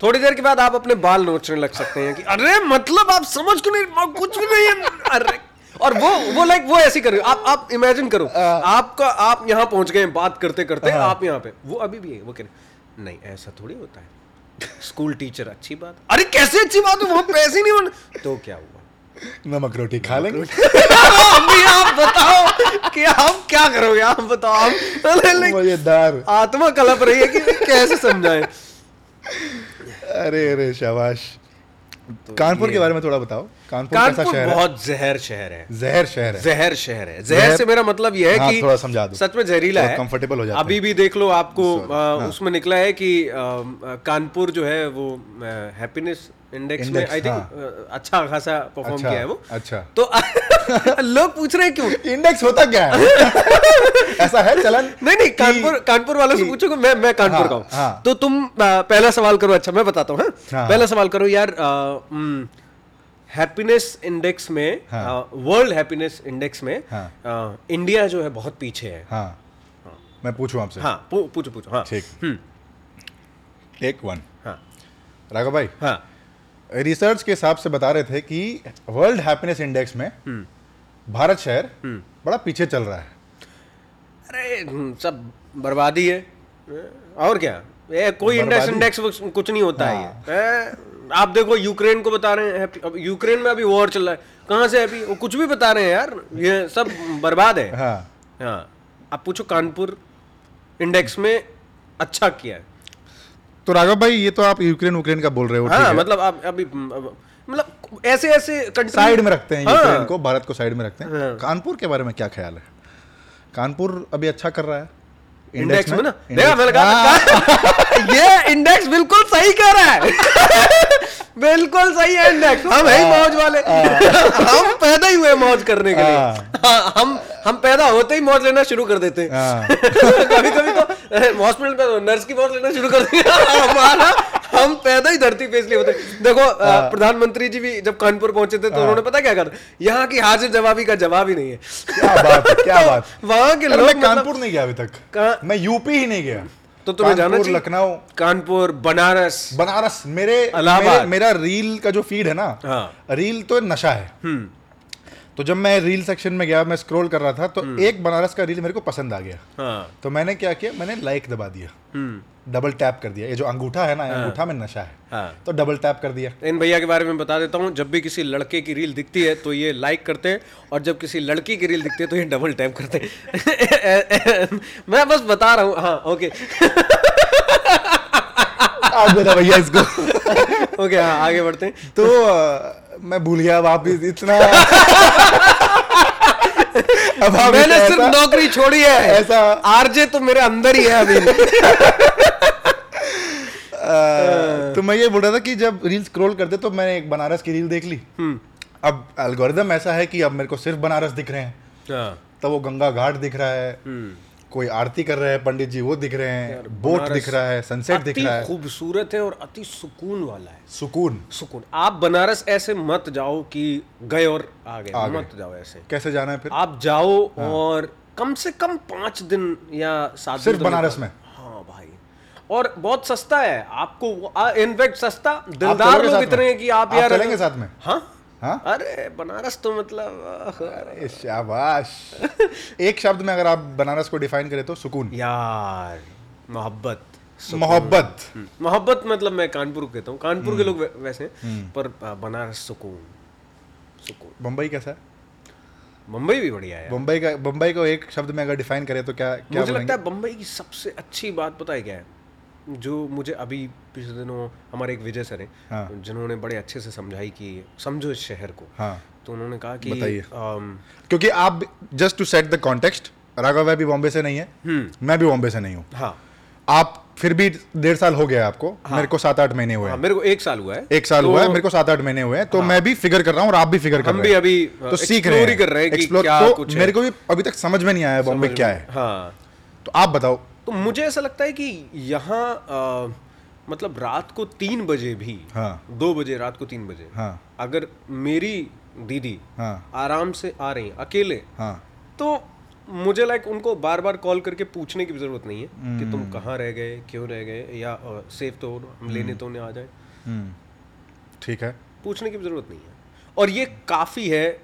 थोड़ी देर के बाद आप अपने बाल नोचने लग सकते हैं कि अरे मतलब आप समझ क्यों नहीं कुछ भी नहीं है। अरे और वो वो लाइक वो ऐसी कर। हो आप आप इमेजिन करो। आपका आप यहाँ पहुँच गए बात करते करते आप यहाँ पे। वो अभी भी है वो कह रहे नहीं ऐसा थोड़ी होता है। स्कूल टीचर अच्छी बात। अरे कैसे अच्छी बात है? वो पैसे नहीं बने तो क्या हुआ? नमक रोटी खा लेंगे। अभी आप बताओ कि आप क्या करोगे? आप बताओ। हम like, मज़ेदार आत्मा कलप रही है कि कैसे समझाएँ? अरे अरे शाबाश। कानपुर के बारे में थोड़ा बताओ। कानपुर कैसा तो शहर है? बहुत जहर शहर है। जहर शहर है। जहर शहर है। जहर से मेरा मतलब यह है हाँ, कि थोड़ा समझा दो। सच में जहरीला है। कंफर्टेबल हो जाता अभी भी देख लो आपको आ, उसमें निकला है कि आ, कानपुर जो है वो हैप्पीनेस इंडेक्स में आई थिंक अच्छा खासा परफॉर्म अच्छा, किया है वो। अच्छा। तो लोग पूछ रहे हैं क्यों? इंडेक्स होता क्या है? ऐसा है चलन नहीं नहीं कानपुर कानपुर वालों से पूछोगे मैं मैं कानपुर हाँ, का हूँ। हाँ। तो तुम पहला सवाल करो अच्छा मैं बताता हूँ हाँ? हाँ। पहला सवाल करो यार हैप्पीनेस इंडेक्स में हाँ। वर्ल्ड हैप्पीनेस इंडेक्स में हाँ। इंडिया जो है बहुत पीछे है। हाँ। मैं पूछूँ आपसे? हाँ पूछो पूछो हाँ। ठीक। हम्म, टेक वन हाँ। राघव भाई हाँ। रिसर्च के हिसाब से बता रहे थे कि वर्ल्ड हैप्पीनेस इंडेक्स में हम्म। भारत शहर बड़ा पीछे चल रहा है। अरे हम्म, सब बर्बादी है। और क्या? ये कोई इंडेक्स इंडेक्स कुछ नहीं होता है। ये ए, आप देखो यूक्रेन को बता रहे हैं अब यूक्रेन में अभी वॉर चल रहा है। कहाँ से अभी वो कुछ भी बता रहे हैं यार। ये सब बर्बाद है। हाँ। हाँ। आप पूछो कानपुर इंडेक्स में अच्छा किया है। तो राघव भाई ये तो आप यूक्रेन यूक्रेन का बोल रहे हो हाँ मतलब आप अभी मतलब ऐसे ऐसे साइड में रखते हैं हाँ, यूक्रेन को भारत को साइड में रखते हैं। हाँ। कानपुर के बारे में क्या ख्याल है? कानपुर अभी अच्छा कर रहा है। इंडेक्स में ना? देखा मैंने हाँ, कहा ये इंडेक्स बिल्कुल सही कह रहा है। बिल्कुल सही है इंडेक्स हम है मौज वाले। हम पैदा ही हुए मौज करने के लिए। हाँ। हाँ, हम हम पैदा होते ही मौज लेना शुरू कर देते हैं। हाँ। कभी कभी तो हॉस्पिटल पे तो नर्स की मौज लेना शुरू कर देंगे हमारा हम पैदा ही धरती पे इसलिए होते देखो हाँ। प्रधानमंत्री जी भी जब कानपुर पहुँचे थे तो उन्होंने पता क्या कहा यहाँ की हाजिर जवाबी का जवाब ही नहीं है। क्या बात है क्या बात। वहाँ के लोग मतलब- कानपुर नहीं गया अभी तक। कहाँ? मैं यूपी ही नहीं गया। तो तुम्हें जाना चाहिए। लखनऊ। कानपुर बनारस। बनारस मेरे अलावा मेरा रील का जो फ़ीड है ना हाँ। रील तो नशा है। हम्म। तो जब मैं रील सेक्शन में गया मैं स्क्रॉल कर रहा था तो एक बनारस का रील मेरे को पसंद आ गया। हाँ। तो मैंने क्या किया मैंने लाइक दबा दिया। हम्म। डबल टैप कर दिया। ये जो अंगूठा है ना ये अंगूठा में नशा है हाँ। तो डबल टैप कर दिया। इन भैया के बारे में बता देता हूँ जब भी किसी लड़के की रील दिखती है तो ये लाइक करते हैं और जब किसी लड़की की रील दिखती है तो ये डबल टैप करते हैं। मैं बस बता रहा हूँ हाँ ओके भैया इसको। ओके हाँ आगे बढ़ते हैं। तो मैं भूल गया अब आप इस- इतना अब आप मैंने सिर्फ़ नौकरी छोड़ी है। ऐसा आरजे तो मेरे अंदर ही है अभी। तो मैं ये बोल रहा था कि जब रील स्क्रॉल करते तो मैंने एक बनारस की रील देख ली। हम्म। अब एल्गोरिदम ऐसा है कि अब मेरे को सिर्फ़ बनारस दिख रहे हैं। हाँ। तो वो गंगा घाट दिख रहा है। हम्म। कोई आरती कर रहे हैं पंडित जी वो दिख रहे हैं बोट दिख रहा है सनसेट दिख रहा है। खूबसूरत है और अति सुकून वाला है। सुकून। सुकून। आप बनारस ऐसे मत जाओ कि गए और आ गए मत जाओ ऐसे। कैसे जाना है फिर? आप जाओ हाँ। और कम से कम पाँच दिन या सात सिर्फ़ तो बनारस में? हाँ भाई। और बहुत सस्ता है। आपको इनफेक्ट सस्ता दिलदार लोग इतने? हैं कि आप आप यार चलेंगे साथ में? हाँ? हाँ? अरे बनारस तो मतलब अरे। शाबाश। एक शब्द में अगर आप बनारस को डिफाइन करें तो सुकून। यार मोहब्बत। मोहब्बत। हम्म, मोहब्बत मतलब मैं कानपुर को कहता हूँ। कानपुर के लोग वैसे पर बनारस सुकून। सुकून। मुंबई कैसा है? मुंबई भी बढ़िया है मुंबई का मुंबई को एक शब्द में अगर डिफाइन करें तो क्या क्या मुझे लगता है बम्बई की सबसे अच्छी बात पता है क्या है? जो मुझे अभी पिछले दिनों हमारे एक विजय सर हैं हाँ। जिन्होंने बड़े अच्छे से समझाई कि समझो इस शहर को। हाँ। तो उन्होंने कहा कि। अम, क्योंकि आप just to set the context Raghav भी बॉम्बे से नहीं है हम्म। मैं भी बॉम्बे से नहीं हूँ। हाँ। आप फिर भी डेढ़ साल हो गया आपको हाँ। मेरे को सात आठ महीने हुए हाँ। मेरे को एक साल हुआ है। एक साल हुआ है मेरे को सात आठ महीने हुए हैं तो मैं भी फिगर कर रहा हूँ और आप भी फिगर कर हम रहे भी हैं। अभी तो सीख रहे हैं कर रहे हैं कि क्या तो कुछ मेरे को भी अभी तक समझ में नहीं आया बॉम्बे क्या है। हाँ। तो आप बताओ तो मुझे ऐसा लगता है कि यहाँ मतलब रात को तीन बजे भी हाँ। दो बजे रात को तीन बजे हाँ। अगर मेरी दीदी हाँ। आराम से आ रही हैं अकेले हाँ। तो मुझे लाइक उनको बार बार कॉल करके पूछने की ज़रूरत नहीं है कि हम्म। तुम कहाँ रह गए क्यों रह गए या सेफ़ तो हम लेने तो उन्हें आ जाए। हम्म। ठीक है। पूछने की ज़रूरत नहीं है। और ये काफ़ी है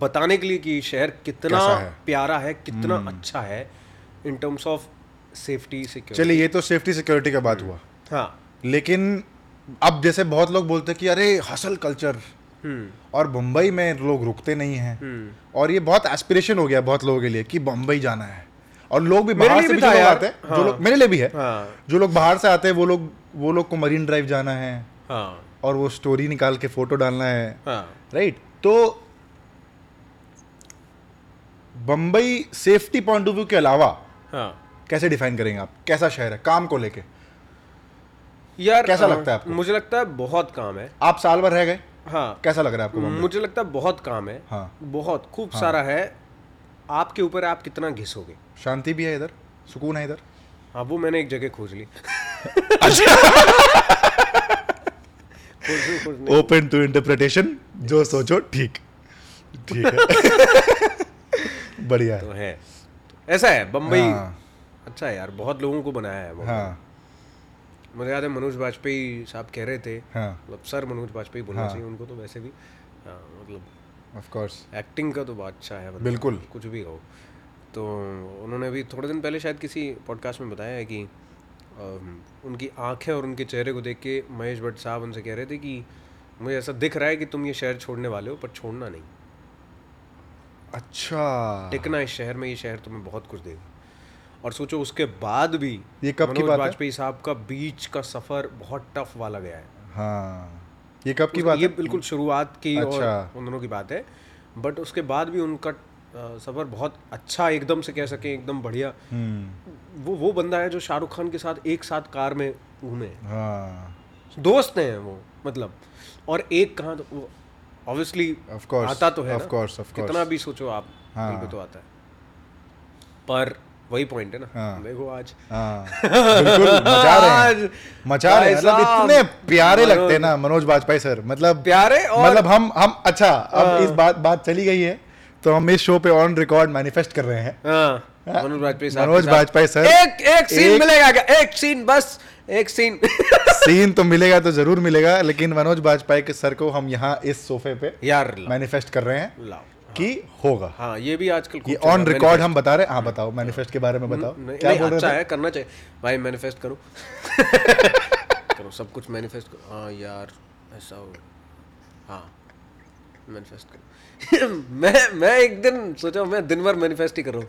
बताने के लिए कि शहर कितना है? प्यारा है कितना अच्छा है। In terms of safety security चलिए ये तो सेफ्टी सिक्योरिटी का बात हुआ। हाँ। लेकिन अब जैसे बहुत लोग बोलते हैं कि अरे हसल कल्चर हम्म। और मुंबई में लोग रुकते नहीं हैं। हम्म। और ये बहुत एस्पिरेशन हो गया बहुत लोगों के लिए कि मुंबई जाना है। और लोग भी मेरे बाहर लिए से भी जो। आते हैं। हाँ। जो हाँ। लोग मेरे लिए भी है। हाँ। जो लोग बाहर से आते हैं वो लोग वो लोग को मरीन ड्राइव जाना है। हाँ। और वो स्टोरी निकाल के फ़ोटो डालना है। हाँ। राइट तो Bombay safety point of view के अलावा हाँ। कैसे डिफाइन करेंगे आप? कैसा शहर है? काम को लेके। यार कैसा लगता है आपको? मुझे लगता है बहुत काम है। आप साल भर रह गए? हाँ। कैसा लग रहा है आपको मुझे लगता है बहुत काम है। हाँ। बहुत खूब हाँ. सारा है। आपके ऊपर आप कितना घिसोगे? शांति भी है इधर? सुकून है इधर? हाँ वो मैंने एक जगह खोज ली। ओपन टू इंटरप्रिटेशन जो सोचो ठीक। ठीक है। बढ़िया तो है। ऐसा है बम्बई हाँ, अच्छा है यार बहुत लोगों को बनाया है। हाँ। मुझे याद है मनोज वाजपेयी साहब कह रहे थे। हाँ। मतलब सर मनोज वाजपेयी बोलना हाँ। चाहिए उनको तो वैसे भी। हाँ, मतलब ऑफ़ कोर्स एक्टिंग का तो बहुत अच्छा है मतलब, बिल्कुल। कुछ भी हो। तो उन्होंने भी थोड़े दिन पहले शायद किसी पॉडकास्ट में बताया है कि उनकी आँखें और उनके चेहरे को देख के महेश भट्ट साहब उनसे कह रहे थे कि मुझे ऐसा दिख रहा है कि तुम ये शहर छोड़ने वाले हो पर छोड़ना नहीं। अच्छा। टिकना इस शहर में ये शहर तुम्हें बहुत कुछ देगा। और सोचो उसके बाद भी ये कब की बात वाजपेयी साहब का बीच का सफ़र बहुत टफ वाला गया है। हाँ। ये कब की बात ये बिल्कुल शुरुआत की और अच्छा। उन दोनों की बात है। बट उसके बाद भी उनका सफ़र बहुत अच्छा एकदम से कह सके एकदम बढ़िया। हम्म। वो वो बंदा है जो शाहरुख खान के साथ एक साथ कार में घूमे। हाँ। दोस्त हैं वो मतलब। और एक कहाँ तो ऑब्वियसली ऑफ़ कोर्स आता तो है ऑफ़ ना। कोर्स ऑफ़ कितना भी सोचो आप हाँ। दिल पे तो आता है। पर वही पॉइंट है ना। हाँ। देखो आज। हाँ। बिल्कुल मचा रहे हैं। मचा रहे हैं। मतलब इतने प्यारे लगते हैं ना मनोज वाजपेयी सर। मतलब प्यारे और मतलब हम हम अच्छा अब इस बात बात चली गई है तो हम इस शो पे ऑन रिकॉर्ड मैनिफेस्ट कर रहे हैं। हाँ, मनोज वाजपेयी सर मनोज वाजपेयी सर। एक एक सीन मिलेगा क्या? एक सीन बस एक सीन सीन तो मिलेगा तो ज़रूर मिलेगा लेकिन मनोज बाजपाई के सर को हम यहाँ इस सोफे पे यार मैनिफेस्ट कर रहे हैं लाओ कि होगा। हाँ ये भी आजकल ये ऑन रिकॉर्ड हम बता रहे हैं। हाँ बताओ मैनिफेस्ट के बारे में बताओ। नहीं, क्या नहीं, बोल अच्छा रहे है करना चाहिए। भाई मैनिफेस्ट करो। करो सब कुछ मैनिफेस्ट करो। हाँ यार ऐसा हो। हाँ। मैनिफेस्ट करो। मैं मैं एक दिन सोचा मैं दिन भर मैनिफेस्ट ही कर रहा हूँ।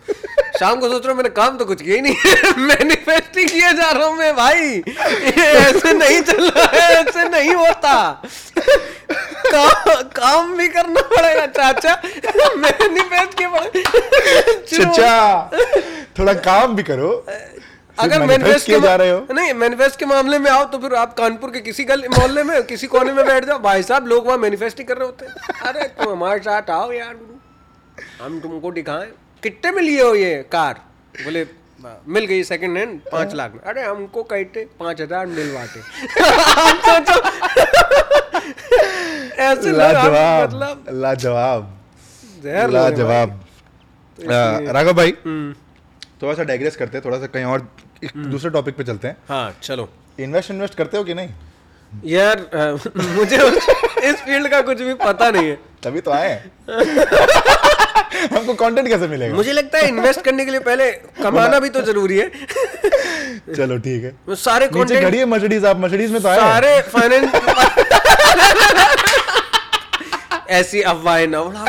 शाम को सोच रहा हूँ मैंने काम तो कुछ किया ही नहीं। मैनिफेस्ट ही किए जा रहा हूँ मैं भाई। ऐसे नहीं चल रहा है ऐसे नहीं होता। काम काम भी करना पड़ेगा चाचा। मैनिफेस्ट के पड़े चचा थोड़ा काम भी करो। अगर मैनिफेस्ट किए जा रहे हो। नहीं मैनिफेस्ट के मामले में आओ तो फिर आप कानपुर के किसी गली मोहल्ले में किसी कोने में बैठ जाओ। भाई साहब लोग वहाँ मैनिफेस्ट ही कर रहे होते हैं। अरे तुम हमारे साथ आओ यार गुरु। हम तुमको दिखाएँ। कितने में लिए हो ये कार? बोले मिल गई सेकंड हैंड पाँच लाख में। अरे हमको कहते पाँच हज़ार मिलवाते। ऐसे लाजवाब मतलब लाजवाब। लाजवाब। राघव भाई हम्म, थोड़ा सा डाइग्रेस करते हैं थोड़ा सा कहीं और दूसरे टॉपिक पे चलते हैं। हाँ चलो। इन्वेस्ट इन्वेस्ट करते हो कि नहीं? यार अ, मुझे इस फ़ील्ड का कुछ भी पता नहीं है। तभी तो आए हमको कंटेंट कैसे मिलेगा? मुझे लगता है इन्वेस्ट करने के लिए पहले कमाना भी तो ज़रूरी है। चलो ठीक है। वो सारे नीचे कंटेंट घड़ी है मर्सिडीज आप मर्सिडीज में तो आए सारे फाइनेंस ऐसी अफवाहें ना उड़ाओ।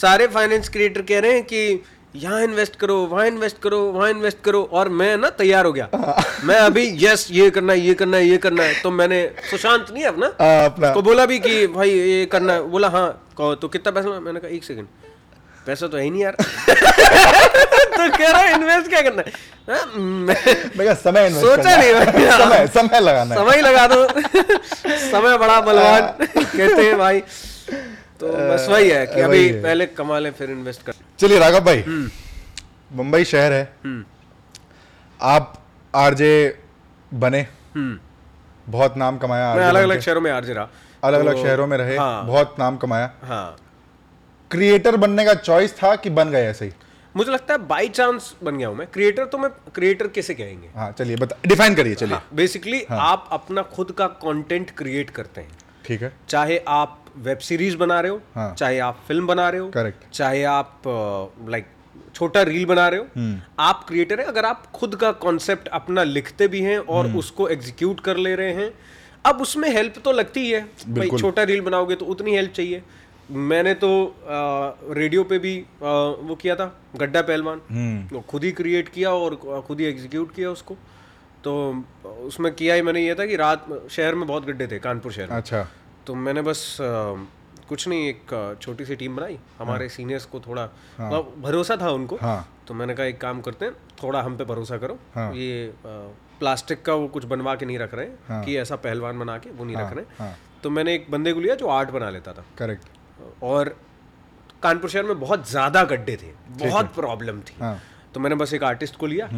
सारे फाइनेंस क्रिएटर कह रहे हैं कि यहाँ इन्वेस्ट करो वहाँ इन्वेस्ट करो वहाँ इन्वेस्ट करो और मैं ना तैयार हो गया। मैं अभी यस ये करना है ये करना है ये करना है। तो मैंने सुशांत नहीं अपना? अपना। तो बोला भी कि भाई ये करना है। बोला हाँ कहो तो कितना पैसा मैंने कहा एक सेकंड पैसा तो है ही नहीं यार। तो कह रहा है इन्वेस्ट क्या करना है? हाँ, मैं समय सोचा नहीं भाई। समय समय लगाना समय लगा दो। समय बड़ा बलवान कहते हैं भाई। तो बस वही है कि अभी है। पहले कमा ले फिर इन्वेस्ट कर। चलिए राघव भाई। हम्म। मुंबई शहर है। आप आरजे बने। हम्म। बहुत नाम कमाया मैं अलग अलग शहरों में आरजे रहा। अलग अलग तो- शहरों में रहे हाँ। बहुत नाम कमाया। हाँ। क्रिएटर बनने का चॉइस था कि बन गए ऐसे ही? मुझे लगता है बाई चांस बन गया हूँ मैं। क्रिएटर तो मैं क्रिएटर कैसे कहेंगे? हाँ चलिए बता डिफाइन करिए चलिए। बेसिकली आप अपना खुद का कंटेंट क्रिएट करते हैं। ठीक है। चाहे आप वेब सीरीज़ बना रहे हो हाँ। चाहे आप फ़िल्म बना रहे हो Correct. चाहे आप लाइक छोटा रील बना रहे हो हम्म। आप क्रिएटर है अगर आप खुद का कॉन्सेप्ट अपना लिखते भी हैं और हम्म। उसको एग्जीक्यूट कर ले रहे हैं अब उसमें हेल्प तो लगती ही है भाई छोटा रील बनाओगे तो उतनी हेल्प चाहिए मैंने तो आ, रेडियो पे भी आ, वो किया था गड्ढा पहलवान हम्म वो खुद ही क्रिएट किया और खुद ही एग्जीक्यूट किया उसको तो उसमें किया ही मैंने ये था कि रात शहर में बहुत गड्ढे थे कानपुर शहर में अच्छा तो मैंने बस कुछ नहीं एक छोटी सी टीम बनाई। हमारे हाँ। सीनियर्स को थोड़ा मतलब भरोसा था उनको। हाँ। तो मैंने कहा एक काम करते हैं थोड़ा हम पे भरोसा करो। हाँ। ये प्लास्टिक का वो कुछ बनवा के नहीं रख रहे हैं हाँ। कि ऐसा पहलवान बना के वो नहीं हाँ। रख रहे हैं। हाँ। तो मैंने एक बंदे को लिया जो आर्ट बना लेता था। करेक्ट। और कानपुर शहर में बहुत ज़्यादा गड्ढे थे बहुत प्रॉब्लम थी। हाँ। तो मैंने बस एक आर्टिस्ट को लिया।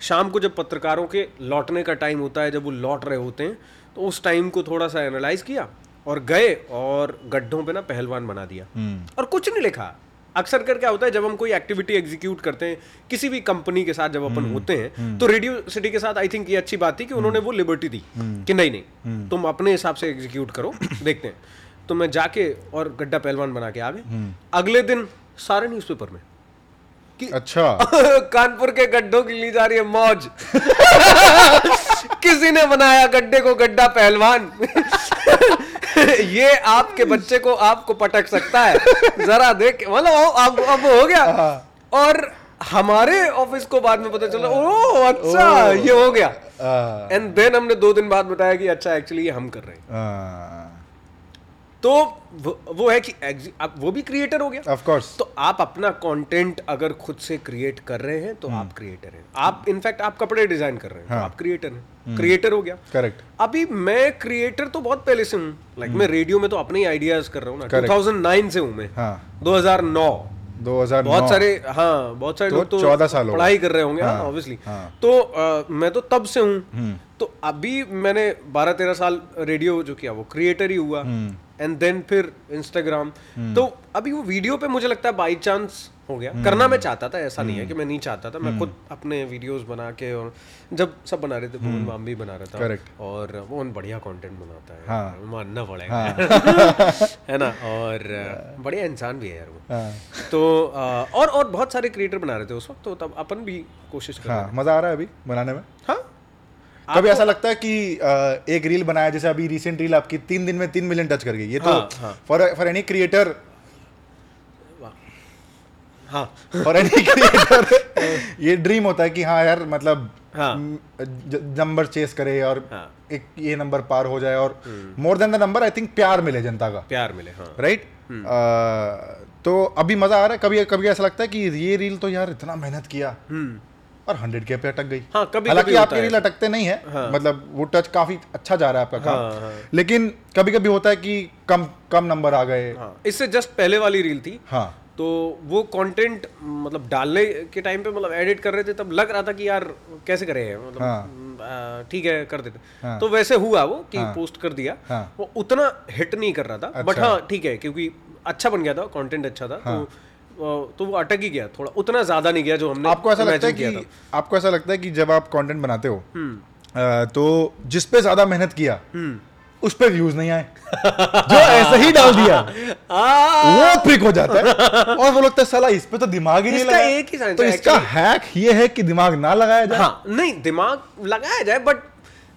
शाम को जब पत्रकारों के लौटने का टाइम होता है जब वो लौट रहे होते हैं तो उस टाइम को थोड़ा सा एनालाइज किया। और गए और गड्ढों पे ना पहलवान बना दिया। हम्म। और कुछ नहीं लिखा। अक्सर कर क्या होता है जब हम कोई एक्टिविटी एग्जीक्यूट करते हैं किसी भी कंपनी के साथ जब अपन होते हैं तो रेडियो सिटी के साथ आई थिंक ये अच्छी बात थी कि उन्होंने वो लिबर्टी दी कि नहीं नहीं तुम अपने हिसाब से एग्जीक्यूट करो देखते हैं। तो मैं जाके और गड्ढा पहलवान बना के आ गए अगले दिन सारे न्यूज़पेपर में कि अच्छा। कानपुर के गड्ढों की ली जा रही है मौज। किसी ने बनाया गड्ढे को गड्ढा पहलवान। ये आपके बच्चे को आपको पटक सकता है। जरा देख मतलब अब अब हो गया। और हमारे ऑफ़िस को बाद में पता चला ओ अच्छा ओ, ये हो गया। एंड देन हमने दो दिन बाद बताया कि अच्छा एक्चुअली ये हम कर रहे हैं। तो वो, है कि अब वो भी क्रिएटर हो गया। ऑफ़ कोर्स तो आप अपना कंटेंट अगर खुद से क्रिएट कर रहे हैं तो आप क्रिएटर हैं। आप इनफैक्ट आप कपड़े डिज़ाइन कर रहे हैं तो आप क्रिएटर हैं। क्रिएटर हो गया। करेक्ट अभी मैं क्रिएटर तो बहुत पहले से हूँ। लाइक मैं रेडियो में तो अपने ही आइडियाज़ कर रहा हूँ ना. 2009 से हूँ मैं। हाँ। 2009 2009 बहुत सारे हाँ बहुत सारे तो लोग तो 14 साल पढ़ाई कर रहे होंगे हाँ, ऑब्वियसली हाँ। तो अ, मैं तो तब से हूँ। तो अभी मैंने 12-13 साल रेडियो जो किया वो क्रिएटर ही हुआ। एंड देन फिर इंस्टाग्राम तो अभी वो वीडियो पे मुझे लगता है बाई चांस हो गया। करना मैं चाहता था ऐसा नहीं है कि मैं नहीं चाहता था। मैं खुद अपने वीडियोस बना के और जब सब बना रहे थे भुवन माम भी बना रहा था Correct. और वो बढ़िया कंटेंट बनाता है। हाँ। मानना पड़ेगा। हाँ. है ना? और अ, बढ़िया इंसान भी है यार वो। हाँ। तो अ, और और बहुत सारे क्रिएटर बना रहे थे उस वक्त तो तब अपन भी कोशिश कर रहे हाँ मज़ा आ रहा है अभी बनाने में? हाँ कभी ऐसा लगता है कि एक रील बनाया जैसे अभी रिसेंट रील आपकी तीन दिन में तीन मिलियन टच कर गई। ये तो हाँ, हाँ। फॉर फॉर एनी क्रिएटर हाँ। फॉर एनी क्रिएटर ये ड्रीम होता है कि हाँ यार मतलब हाँ। नंबर चेस करे और हाँ। एक ये नंबर पार हो जाए और more than the number I think प्यार मिले जनता का। प्यार मिले हाँ। राइट तो अभी मज़ा आ रहा है। कभी कभी ऐसा लगता है कि ये रील तो यार इतना मेहनत किया। और हंड्रेड के पे अटक गई हाँ, कभी- हालाँकि होता रील अटकते नहीं है हाँ। मतलब वो टच काफ़ी अच्छा जा रहा है आपका काम हाँ, काम लेकिन कभी कभी होता है कि कम कम नंबर आ गए हाँ इससे जस्ट पहले वाली रील थी हाँ तो वो कंटेंट मतलब डालने के टाइम पे मतलब एडिट कर रहे थे तब लग रहा था कि यार कैसे करें मतलब हाँ। ठीक है कर देते हाँ। तो वैसे हुआ वो कि हाँ। पोस्ट कर दिया हाँ। वो उतना हिट नहीं कर रहा था अच्छा। बट हाँ ठीक है क्योंकि अच्छा बन गया था कंटेंट अच्छा था हाँ। तो तो वो अटक ही गया थोड़ा उतना ज़्यादा नहीं गया जो हमने आपको ऐसा लगता है कि आपको ऐसा लगता है कि जब आप कंटेंट बनाते हो हम्म। तो जिस पे ज़्यादा मेहनत किया हम्म। उस पे व्यूज़ नहीं आए। जो ऐसे ही डाल दिया वो पिक हो जाता है। और वो लगता है साला इस पे तो दिमाग ही नहीं इसका लगाया। एक ही तो इसका हैक ये है कि दिमाग ना लगाया जाए। हाँ नहीं दिमाग लगाया जाए बट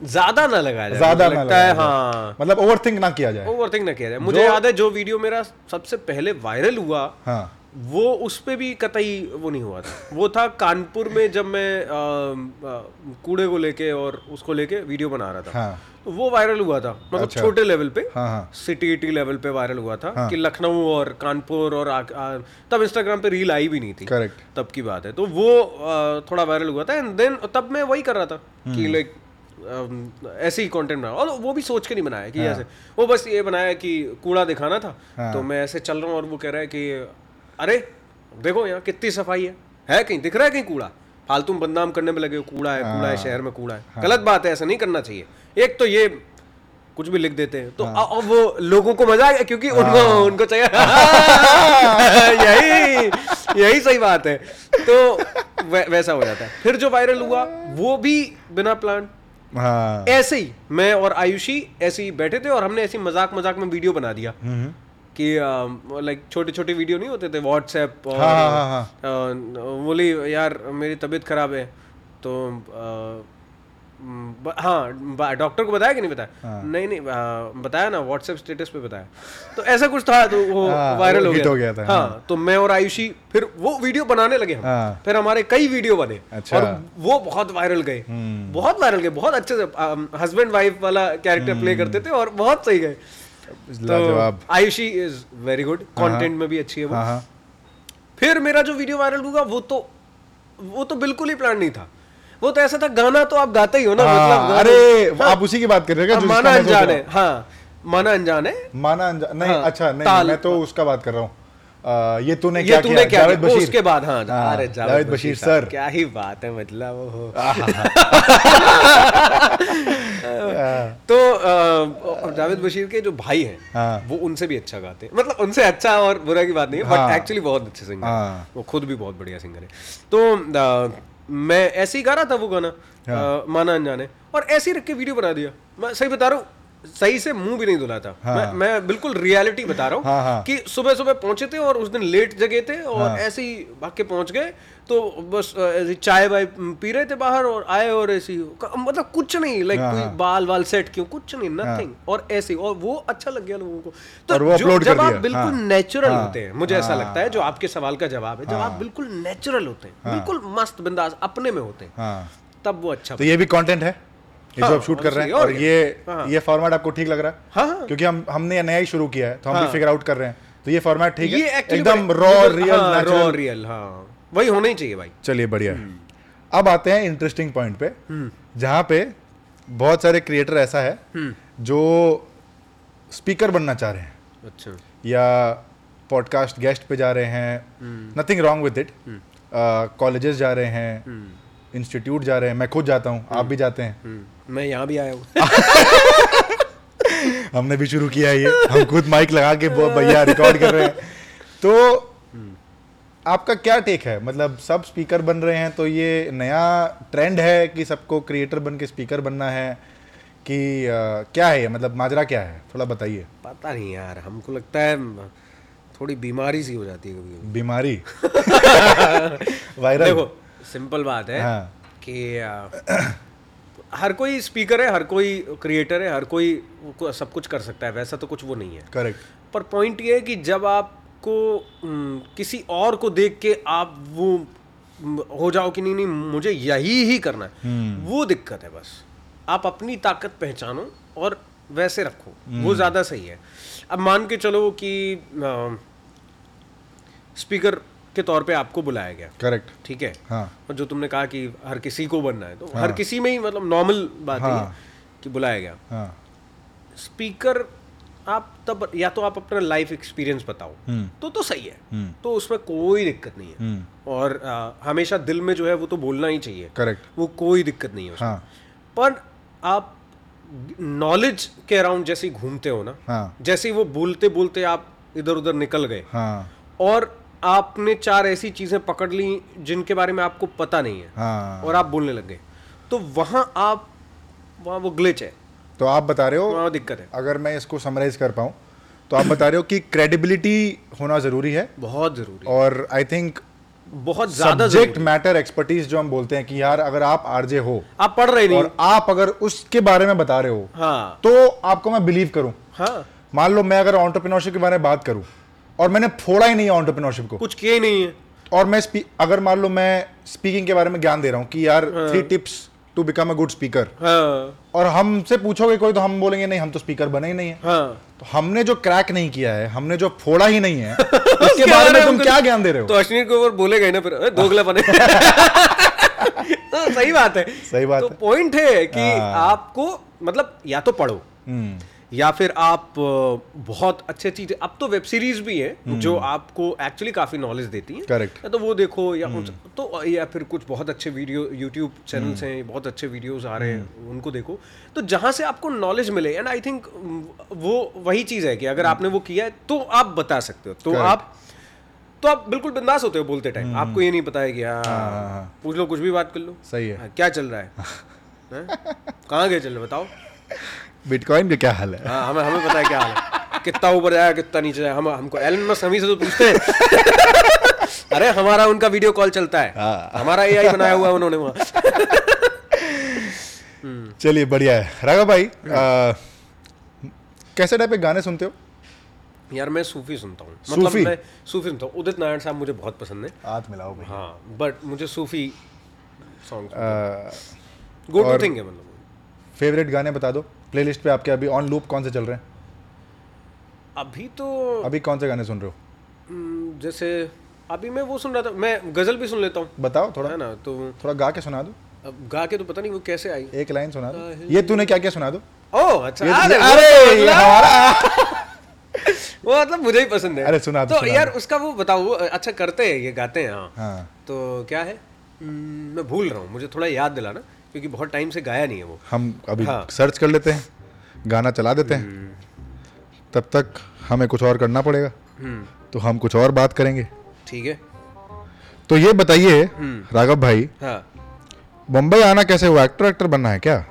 ज़्यादा ना लगाया जाए। ज़्यादा लगता है हाँ। मतलब ओवरथिंक ना किया जाए। ओवरथिंक ना किया जाए। मुझे याद है जो वीडियो मेरा सबसे पहले वायरल हुआ हाँ। वो उस पर भी कतई वो नहीं हुआ था। वो था कानपुर में जब मैं कूड़े को लेके और उसको लेके वीडियो बना रहा था। हाँ। तो वो वायरल हुआ था मतलब अच्छा। छोटे लेवल पे। हाँ हाँ। सिटी टी लेवल पे वायरल हुआ था हाँ। कि लखनऊ और कानपुर और आ, आ, तब इंस्टाग्राम पे रील आई भी नहीं थी। करेक्ट तब की बात है। तो वो अ, थोड़ा वायरल हुआ था एंड देन तब मैं वही कर रहा था कि लाइक ऐसे ही कंटेंट बना और वो भी सोच के नहीं बनाया कि ऐसे। वो बस ये बनाया कि कूड़ा दिखाना था। तो मैं ऐसे चल रहा हूँ और वो कह रहा है कि अरे देखो यहाँ कितनी सफ़ाई है। है कहीं? दिख रहा है कहीं कूड़ा? फालतू में बदनाम करने में लगे हो कूड़ा है कूड़ा है शहर में कूड़ा है। गलत बात है ऐसा नहीं करना चाहिए। एक तो ये कुछ भी लिख देते हैं। तो अ- अब वो लोगों को मज़ा आ गया क्योंकि उनको उनको चाहिए यही यही सही बात है। तो वै, वैसा हो जाता है। फिर जो वायरल हुआ वो भी बिना प्लान हाँ। ऐसे ही मैं और आयुषी ऐसे ही बैठे थे और हमने ऐसी मज़ाक मज़ाक में वीडियो बना दिया। कि लाइक छोटे छोटे वीडियो नहीं होते थे व्हाट्सएप और हाँ, हाँ, हाँ, बोली यार मेरी तबीयत खराब है। तो हाँ डॉक्टर को बताया कि नहीं बताया? हाँ। नहीं नहीं अ, बताया ना व्हाट्सएप स्टेटस पे बताया। तो ऐसा कुछ था तो वो हाँ, वायरल हो गया। हो गया था, हाँ हाँ। तो मैं और आयुषी फिर वो वीडियो बनाने लगे हम। हाँ। फिर हमारे कई वीडियो बने। अच्छा। और वो बहुत वायरल गए। हम्म। बहुत वायरल गए बहुत अच्छे से हस्बैंड वाइफ वाला कैरेक्टर प्ले करते थे और बहुत सही गए। लाजवाब। Ayushi is very good content में भी अच्छी है वो। हाँ हाँ। फिर मेरा जो वीडियो वायरल हुआ वो तो वो तो बिल्कुल ही प्लान नहीं था। वो तो ऐसा था गाना तो आप गाते ही हो ना हाँ, मतलब अरे हाँ, आप उसी की बात कर रहे हो माना अनजान है हाँ माना अनजान है। माना अनजान नहीं हाँ, अच्छा नहीं मैं तो उसका बात कर रहा हूँ। ये तूने ये क्या तूने किया? जावेद बशीर। उसके बाद हाँ हाँ, अरे जावेद बशीर सर। क्या ही बात है मतलब तो जावेद बशीर के जो भाई हैं हाँ। वो उनसे भी अच्छा गाते हैं। मतलब उनसे अच्छा और बुरा की बात नहीं है बट हाँ। एक्चुअली बहुत अच्छे सिंगर हाँ। हैं। वो खुद भी बहुत बढ़िया सिंगर है। तो मैं ऐसे ही गा रहा था वो गाना हाँ। माना अनजाने और ऐसे ही रख के वीडियो बना दिया। मैं सही बता रहा हूँ सही से मुँह भी नहीं धुला था हाँ। मैं, मैं बिल्कुल रियलिटी बता रहा हूँ हाँ, हाँ। कि सुबह सुबह पहुँचे थे और उस दिन लेट जगे थे और हाँ। ऐसे ही भाग के पहुँच गए तो बस ऐसे चाय वाय पी रहे थे बाहर और आए और ऐसे ही मतलब कुछ नहीं लाइक हाँ, कोई हाँ। बाल वाल सेट क्यों कुछ नहीं नथिंग हाँ। और ऐसे और वो अच्छा लग गया लोगों को तो जो- जब आप बिल्कुल हाँ। नेचुरल हाँ, होते हैं मुझे ऐसा हाँ। लगता है जो आपके सवाल का जवाब है जब आप बिल्कुल नेचुरल होते हैं बिल्कुल मस्त बिंदास अपने में होते हैं हाँ तब वो अच्छा तो ये भी कंटेंट है ये जो हाँ, आप शूट कर रहे हैं और ये हाँ। ये फॉर्मेट आपको ठीक लग रहा है। हाँ हाँ। क्योंकि हम हमने ये नया ही शुरू किया है तो हम भी हाँ। फिगर आउट कर रहे हैं। तो ये फॉर्मेट ठीक है। एकदम रॉ रियल हाँ, रॉ रियल हाँ। वही होना ही चाहिए भाई। चलिए बढ़िया हम्म। अब आते हैं इंटरेस्टिंग पॉइंट पे जहाँ पे बहुत सारे क्रिएटर ऐसा है हम्म। जो स्पीकर बनना चाह रहे हैं। अच्छा। या पॉडकास्ट गेस्ट पे जा रहे हैं। हम्म। Nothing wrong with it colleges जा रहे हैं। इंस्टीट्यूट जा रहे हैं। मैं खुद जाता हूँ आप भी जाते हैं। हम्म, मैं यहाँ भी आया हूँ। हमने भी शुरू किया ये। हम खुद माइक लगा के भैया रिकॉर्ड कर रहे हैं। तो आपका क्या टेक है? मतलब सब स्पीकर बन रहे हैं तो ये नया ट्रेंड है कि सबको क्रिएटर बन के स्पीकर बनना है कि अ, क्या है मतलब माजरा क्या है? थोड़ा बताइए। पता नहीं यार हमको लगता है थोड़ी बीमारी सी हो जाती है कभी बीमारी? वायरल देखो सिंपल बात है हाँ। कि आ, हर कोई स्पीकर है हर कोई क्रिएटर है हर कोई सब कुछ कर सकता है वैसा तो कुछ वो नहीं है। करेक्ट पर पॉइंट ये है कि जब आपको हम्म, किसी और को देख के आप वो हम्म, हो जाओ कि नहीं नहीं मुझे यही ही करना है। वो दिक्कत है बस। आप अपनी ताकत पहचानो और वैसे रखो। वो ज़्यादा सही है। अब मान के चलो कि स्पीकर के तौर पे आपको बुलाया गया। करेक्ट ठीक है? हाँ। और जो तुमने कहा कि हर किसी को बनना है तो हाँ. हर किसी में ही मतलब नॉर्मल बात हाँ. है हाँ। कि बुलाया गया। हाँ। स्पीकर आप तब या तो आप अपना लाइफ एक्सपीरियंस बताओ। हम्म। तो तो सही है। हम्म। तो उसमें कोई दिक्कत नहीं है। हम्म। और आ, हमेशा दिल में जो है वो तो बोलना ही चाहिए। करेक्ट वो कोई दिक्कत नहीं है उसमें। हाँ। पर आप नॉलेज के अराउंड जैसे घूमते हो ना हाँ। जैसे ही वो बोलते बोलते आप इधर उधर निकल गए हाँ। और आपने चार ऐसी चीज़ें पकड़ ली जिनके बारे में आपको पता नहीं है हाँ। और आप बोलने लग गए। तो वहाँ आप वहाँ वो ग्लिच है। तो आप बता रहे हो वहाँ दिक्कत है। अगर मैं इसको समराइज कर पाऊँ तो आप बता रहे हो कि क्रेडिबिलिटी होना ज़रूरी है बहुत ज़रूरी और आई थिंक बहुत ज़्यादा सब्जेक्ट मैटर एक्सपर्टीज जो हम बोलते हैं कि यार अगर आप आरजे हो आप पढ़ रहे नहीं। और आप अगर उसके बारे में बता रहे हो हाँ। तो आपको मैं बिलीव करूँ। हाँ। मान लो मैं अगर ऑन्टरप्रिनोरशिप के बारे में बात करूँ और मैंने फोड़ा ही नहीं ऑन्टरप्रिनोरशिप को। कुछ किए ही नहीं है। और मैं अगर मान लो मैं स्पीकिंग के बारे में ज्ञान दे रहा हूँ कि यार three tips to become a good speaker हाँ। और हमसे पूछोगे कोई तो हम बोलेंगे नहीं हम तो स्पीकर बने ही नहीं है। हाँ। तो हमने जो क्रैक नहीं किया है हमने जो फोड़ा ही नहीं है उसके बारे में तुम क्या ज्ञान दे रहे हो? तो अश्विनी के बोलेगा ही ना फिर "ए, दोगला बने। तो सही बात है। सही बात तो है। पॉइंट है कि हाँ। आपको मतलब या तो पढ़ो। हम्म, या फिर आप बहुत अच्छे चीज़ अब तो वेब सीरीज़ भी है जो आपको एक्चुअली काफ़ी नॉलेज देती है। करेक्ट तो वो देखो या उन- तो या फिर कुछ बहुत अच्छे वीडियो यूट्यूब चैनल्स हैं बहुत अच्छे वीडियोस आ रहे हैं उनको देखो। तो जहाँ से आपको नॉलेज मिले एंड आई थिंक वो वही चीज़ है कि अगर आपने वो किया है तो आप बता सकते हो। तो Correct. आप तो आप बिल्कुल बिंदास होते हो बोलते टाइम। आपको ये नहीं पता है कि हाँ हाँ, हाँ। पूछ लो कुछ भी बात कर लो। सही है। हाँ, क्या चल रहा है? कहाँ गए चल रहे बताओ। बिटकॉइन का क्या हाल है? हाँ हमें हमें पता है क्या हाल है। कितना ऊपर जाया कितना नीचे जाया हम हमको एलन मस्क हम ही से तो पूछते हैं। अरे हमारा उनका वीडियो कॉल चलता है। हाँ। हमारा एआई बनाया हुआ है उन्होंने वहाँ। चलिए बढ़िया है। राघव भाई आ, कैसे टाइप के गाने सुनते हो? यार मैं सूफी सुनता हूँ। मतलब मैं सूफी सुनता हूँ। उदित नारायण साहब मुझे बहुत पसंद है। हाथ मिलाओ भाई। हाँ बट मुझे Sufi song go to thing है मतलब। फेवरेट गाने बता दो। प्लेलिस्ट पे आपके अभी ऑन लूप कौन से चल रहे हैं? अभी तो अभी कौन से गाने सुन रहे हो? हम्म, जैसे अभी मैं वो सुन रहा था मैं गज़ल भी सुन लेता हूँ। बताओ थोड़ा। है ना तो थोड़ा गा के सुना दो। अब गा के तो पता नहीं वो कैसे आई। एक लाइन सुना दो। ये तूने क्या क्या सुना दो? ओह अच्छा अरे तो मतलब- हमारा वो मतलब मुझे ही पसंद है। अरे सुना तो सुना यार उसका वो बताओ अच्छा करते हैं ये गाते हैं हाँ। हाँ। तो क्या है? हम्म, मैं भूल रहा हूँ मुझे थोड़ा याद दिलाना। क्योंकि बहुत टाइम से गाया नहीं है वो। हम अभी हाँ। सर्च कर लेते हैं गाना चला देते हैं। तब तक हमें कुछ और करना पड़ेगा। हम्म। तो हम कुछ और बात करेंगे। ठीक है। तो ये बताइए राघव भाई हाँ। मुंबई आना कैसे हुआ? एक्टर एक्टर बनना है क्या?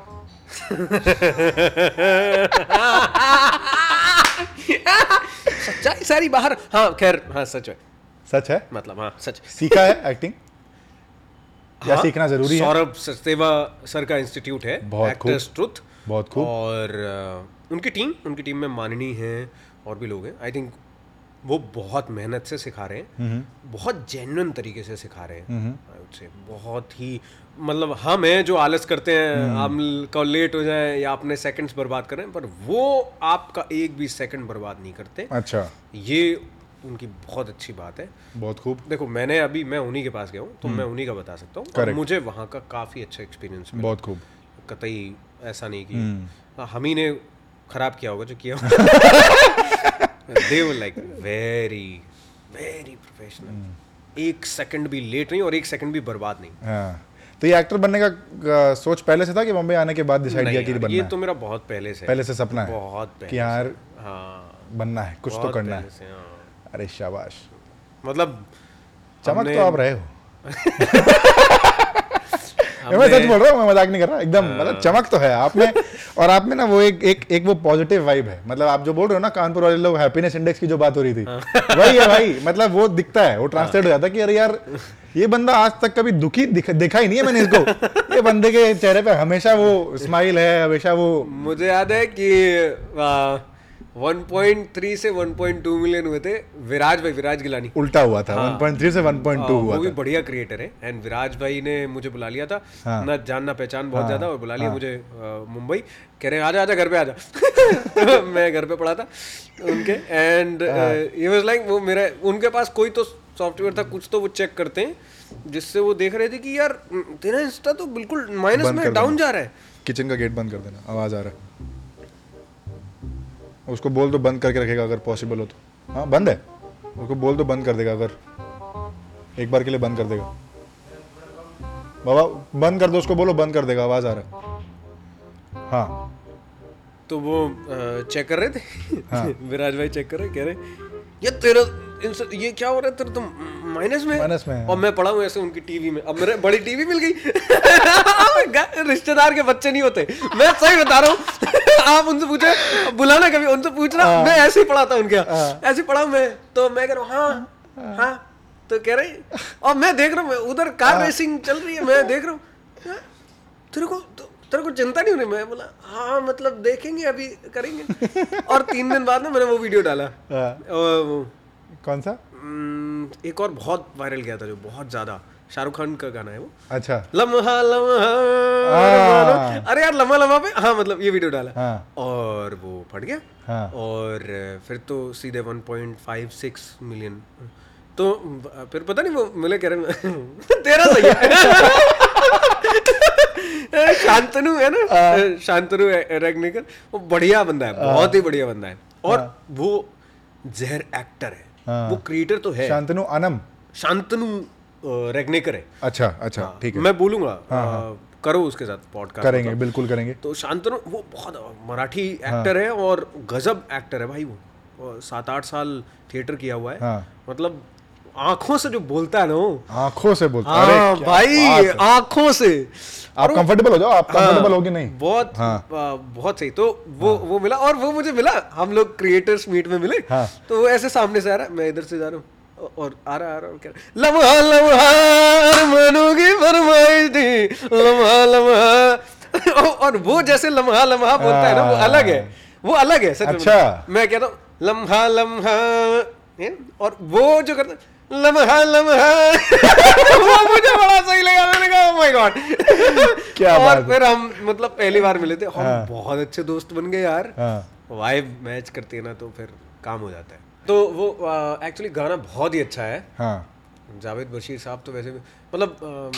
सच्चाई सारी बाहर। हाँ खैर हाँ सच है। सच है? मतलब हाँ सच। सीखा है एक्टिंग या हाँ, सीखना ज़रूरी है। सौरभ सचदेवा सर का इंस्टीट्यूट है बहुत एक्टर्स ट्रुथ। बहुत खूब। और उनकी टीम उनकी टीम में माननी है और भी लोग हैं। आई थिंक वो बहुत मेहनत से सिखा रहे हैं। बहुत जेन्युइन तरीके से सिखा रहे हैं। से बहुत ही मतलब हम हैं जो आलस करते हैं हम कब लेट हो जाए या अपने सेकंड्स बर्बाद करें पर वो आपका एक भी सेकंड बर्बाद नहीं करते। अच्छा। ये उनकी बहुत अच्छी बात है। बहुत खूब। देखो मैंने अभी मैं उन्हीं के पास गया हूँ तो मैं उन्हीं का बता सकता हूँ। मुझे वहाँ का काफ़ी अच्छा एक्सपीरियंस बहुत खूब। कतई ऐसा नहीं हम्म। कि हाँ, हम ही ने खराब किया होगा जो किया होगा। They were like very very professional एक सेकंड भी लेट नहीं और एक सेकंड भी बर्बाद नहीं। हाँ। तो ये एक्टर बनने का सोच पहले से था कि मुंबई आने के बाद डिसाइड किया कि बनना ये है? तो मेरा बहुत पहले से पहले से सपना है बहुत पहले कि यार हाँ। बनना है कुछ तो करना है। हाँ। अरे शाबाश। मतलब चमक तो आप रहे हो। मैं सच बोल रहा हूँ मैं मज़ाक नहीं कर रहा एकदम हाँ। मतलब चमक तो है आप में और आप में ना वो एक एक एक वो पॉजिटिव वाइब है। मतलब आप जो बोल रहे हो ना कानपुर वाले लोग हैप्पीनेस इंडेक्स की जो बात हो रही थी। हाँ। वही है भाई मतलब वो दिखता है वो ट्रांसलेट हो जाता है कि अरे यार ये बंदा आज तक कभी दुखी दिख, देखा ही नहीं है मैंने इसको। ये बंदे के चेहरे पे हमेशा वो स्माइल है हमेशा वो मुझे याद है कि 1.3 से 1.2 मिलियन हुए थे विराज भाई विराज गिलानी। उल्टा हुआ था 1.3 से 1.2 हाँ, हुआ वो भी बढ़िया क्रिएटर है। एंड विराज भाई ने मुझे बुला लिया था। हाँ। ना जान ना पहचान बहुत हाँ, ज़्यादा और बुला लिया मुझे अ, मुंबई। कह रहे आजा आजा घर पे आजा। मैं घर पे पड़ा था उनके। एंड हाँ। ये वाज लाइक वो मेरा उनके पास कोई तो सॉफ्टवेयर था कुछ तो वो चेक करते हैं जिससे वो देख रहे थे कि यार तेरा इंस्टा तो बिल्कुल माइनस में डाउन जा रहा है। किचन का गेट बंद कर देना आवाज़ आ रहा है। उसको बोल दो बंद करके रखेगा अगर पॉसिबल हो तो। हाँ बंद है। उसको बोल दो बंद कर देगा अगर। एक बार के लिए बंद कर देगा। बाबा बंद कर दो उसको बोलो बंद कर देगा आवाज़ आ रहा है। हाँ। तो वो चेक कर रहे थे? हाँ। विराज भाई चेक कर रहे कह रहे ये तेरा ये क्या हो रहा है? तेरा तो माइनस में माइनस में और मैं पड़ा हूँ ऐसे उनकी टीवी में। अब मेरे बड़ी टीवी मिल गई। रिश्तेदार के बच्चे नहीं होते। मैं सही बता रहा हूँ। आप उनसे पूछे बुलाना कभी उनसे पूछना। हाँ। मैं ऐसे ही पढ़ा था उनके ऐसे पढ़ा हूँ मैं तो मैं कह रहा हूँ हाँ हाँ। तो कह रहे और मैं देख रहा हूँ उधर कार हाँ। रेसिंग चल रही है मैं देख रहा हूँ। हाँ, तेरे को तो- तेरे को चिंता नहीं हो रही? मैं बोला हाँ मतलब देखेंगे अभी करेंगे। और तीन दिन बाद ना मैंने वो वीडियो डाला। हाँ, कौन सा? हम्म, एक और बहुत वायरल गया था जो बहुत ज़्यादा। शाहरुख खान का गाना है वो। अच्छा। लम्हा लम्हा हाँ। अरे यार लम्हा लम्हा पे? हाँ मतलब ये वीडियो डाला। हाँ। और वो फट गया। हाँ। और फिर तो सीधे 1.56 मिलियन तो फिर पता नहीं वो मिले कह रहे तेरा सही है। शांतनु है ना? शांतनु रेगनेकर। वो बढ़िया बंदा है बहुत ही बढ़िया बंदा है। और वो जहर एक्टर है हाँ। वो क्रिएटर तो है। शांतनु अनम। शांतनु रेगनेकर है। अच्छा अच्छा ठीक है। मैं बोलूँगा करो उसके साथ पॉडकास्ट करेंगे बिल्कुल करेंगे। तो शांतनु वो बहुत मराठी एक्टर है और गजब एक्टर है भाई वो। सात आठ साल थिएटर किया हुआ है। हाँ। मतलब आँखों से जो बोलता है ना वो। आँखों से बोलता हाँ। भाई आँखों से। आप कंफर्टेबल हो जाओ आप हाँ, कंफर्टेबल होगी नहीं। बहुत हाँ। बहुत सही। तो वो वो मिला और वो मुझे मिला। हम लोग क्रिएटर्स मीट में मिले। हाँ। तो वो ऐसे सामने से आ रहा है। मैं इधर से जा रहा हूँ। और आ रहा आ रहा हूँ रहा लम्हा लम्हा मनु की फरमाइश थी लम्हा लम्हा। और वो जैसे लम्हा लम्हा बोलता है ना वो अलग है। वो अलग है सच में। अच्छा। मैं कहता हूँ लम्हा लम्हा। और वो जो करता है, लम्हा लम्हा। वो मुझे बड़ा सही लगा मैंने कहा माय गॉड क्या और फिर हम मतलब पहली बार मिले थे। हम हाँ। बहुत अच्छे दोस्त बन गए यार। हाँ। वाइब मैच करती है ना तो फिर काम हो जाता है। तो वो एक्चुअली गाना बहुत ही अच्छा है। हाँ। जावेद बशीर साहब तो वैसे मतलब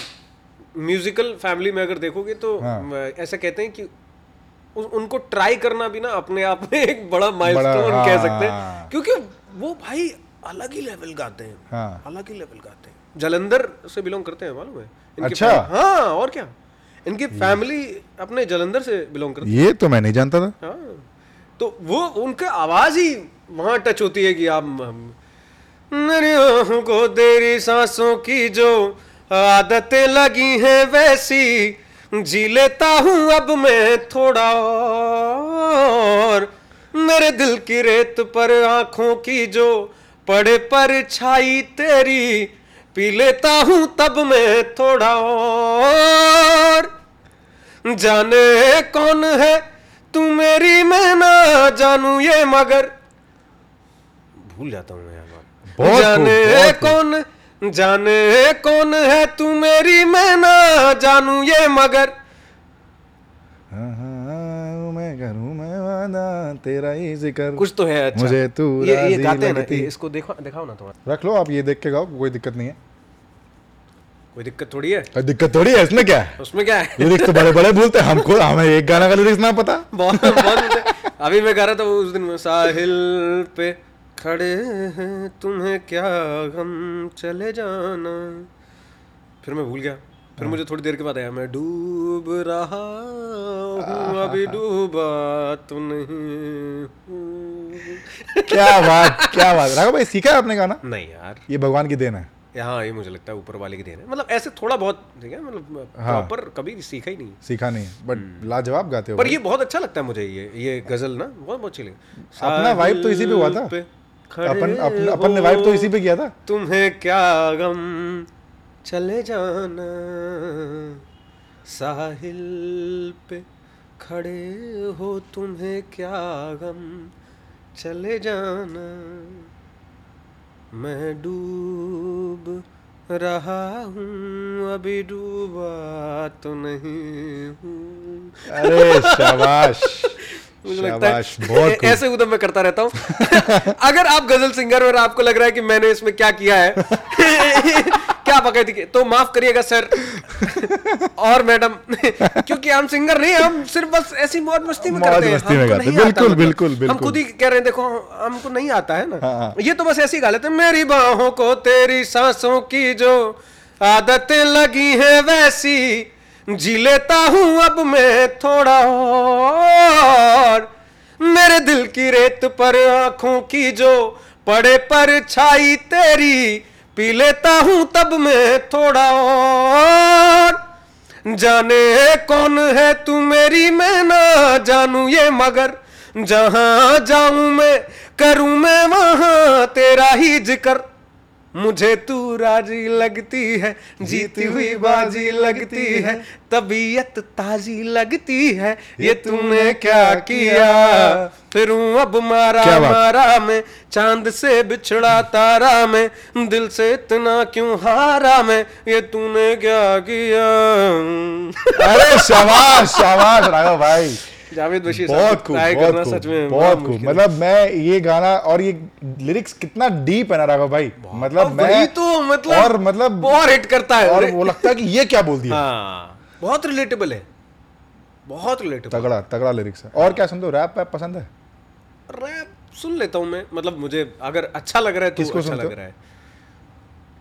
म्यूजिकल फैमिली में अगर देखोगे तो हाँ। ऐसा कहते हैं कि उन, उनको ट्राई करना भी ना अपने आप में एक बड़ा माइलस्टोन कह सकते हैं। हाँ। क्योंकि वो भाई अलग ही लेवल गाते हैं। हाँ। अलग ही लेवल गाते हैं। जलंधर से बिलोंग करते हैं मालूम है? इनकी अच्छा। हाँ और क्या? इनकी फैमिली अपने जलंधर से बिलोंग करती ये तो मैं नहीं जानता था। हाँ। तो वो उनके आवाज़ ही वहाँ टच होती है कि आप को तेरी सांसों की जो आदतें लगी हैं वैसी जी लेता हूँ अब मैं थोड़ा और। मेरे दिल की रेत पर आँखों की जो पड़े पर छाई तेरी पी लेता हूँ तब मैं थोड़ा और। जाने कौन है तू मेरी मैं ना जानू ये मगर। भूल जाता हूँ मैं बहुत जाने बहुत कौन जाने कौन है तू मेरी मैं ना जानू ये मगर। हाँ, हाँ, मैं करूँ वादा तेरा ही ज़िक्र। कुछ तो है अच्छा। मुझे तू ये ये गाते हैं ना ये इसको देखो दिखाओ ना तुम्हारा रख लो आप ये देख के गाओ कोई दिक्कत नहीं है। कोई दिक्कत थोड़ी है? कोई दिक्कत थोड़ी है इसमें क्या है? उसमें क्या है? लिरिक्स तो बड़े बड़े बोलते हैं हमको हमें एक गाना का लिरिक्स ना पता। बहुत बहुत अभी मैं गा रहा था उस दिन में, साहिल पे खड़े हैं तुम्हें क्या गम चले जाना। फिर मैं भूल गया। फिर मुझे थोड़ी देर के बाद आया मैं डूब रहा हूँ अभी डूबा तो नहीं क्या बात क्या बात। राघव भाई सीखा है आपने गाना? नहीं यार। ये भगवान की देन है। हाँ ये मुझे लगता है ऊपर वाले की देन है। मतलब ऐसे थोड़ा बहुत ठीक है मतलब हाँ। प्रॉपर कभी सीखा ही नहीं। सीखा नहीं बट लाजवाब गाते हो पर ये बहुत अच्छा लगता है मुझे ये ये गज़ल ना बहुत बहुत अच्छी लगी। अपना vibe तो इसी पे हुआ था। अपन अपन ने वाइब तो इसी पे किया था। तुम्हें क्या गम चले जाना। साहिल पे खड़े हो तुम्हें क्या गम? चले जाना। मैं डूब रहा हूँ अभी डूबा तो नहीं हूँ। अरे शाबाश। मुझे लगता है। ऐसे उदम मैं करता रहता हूँ। अगर आप गज़ल सिंगर और आपको लग रहा है कि मैंने इसमें क्या किया है क्या बकैती की तो माफ़ करिएगा सर और मैडम क्योंकि हम सिंगर नहीं हम सिर्फ़ बस ऐसी मौज मस्ती में करते हैं मस्ती में हैं। आता बिल्कुल, मतलब। बिल्कुल, हम खुद ही कह रहे हैं देखो हमको नहीं आता है हाँ, ना हाँ। ये तो बस ऐसी गाल है मेरी बाहों को तेरी सांसों की जो आदतें लगी हैं वैसी जी लेता हूँ अब मैं थोड़ा और मेरे दिल की रेत पर आँखों की जो पड़े पर छाई तेरी पी लेता हूँ तब मैं थोड़ा और। जाने कौन है तू मेरी, मैं ना जानू ये मगर। जहाँ जाऊँ मैं, करूँ मैं वहाँ तेरा ही ज़िक्र। मुझे तू राज़ी लगती है जीती हुई बाजी लगती है तबीयत ताजी लगती है ये तूने क्या किया फिर अब मारा मारा मैं चाँद से बिछड़ा तारा मैं दिल से इतना क्यों हारा मैं ये तूने क्या किया? अरे शाबाश शाबाश राघव भाई। जावेद बशीर बहुत खूब बहुत खूब बहुत खूब। मतलब मैं ये गाना और ये लिरिक्स कितना डीप है ना राघव भाई। मतलब मैं तो मतलब और मतलब और हिट करता है। और वो लगता है कि ये क्या बोल दिया। हाँ बहुत रिलेटेबल है। बहुत रिलेटेबल तगड़ा तगड़ा लिरिक्स है। और क्या हो? रैप वैप पसंद है? रैप सुन लेता हूँ मैं। मतलब मुझे अगर अच्छा लग रहा है तो किसको अच्छा लग रहा है।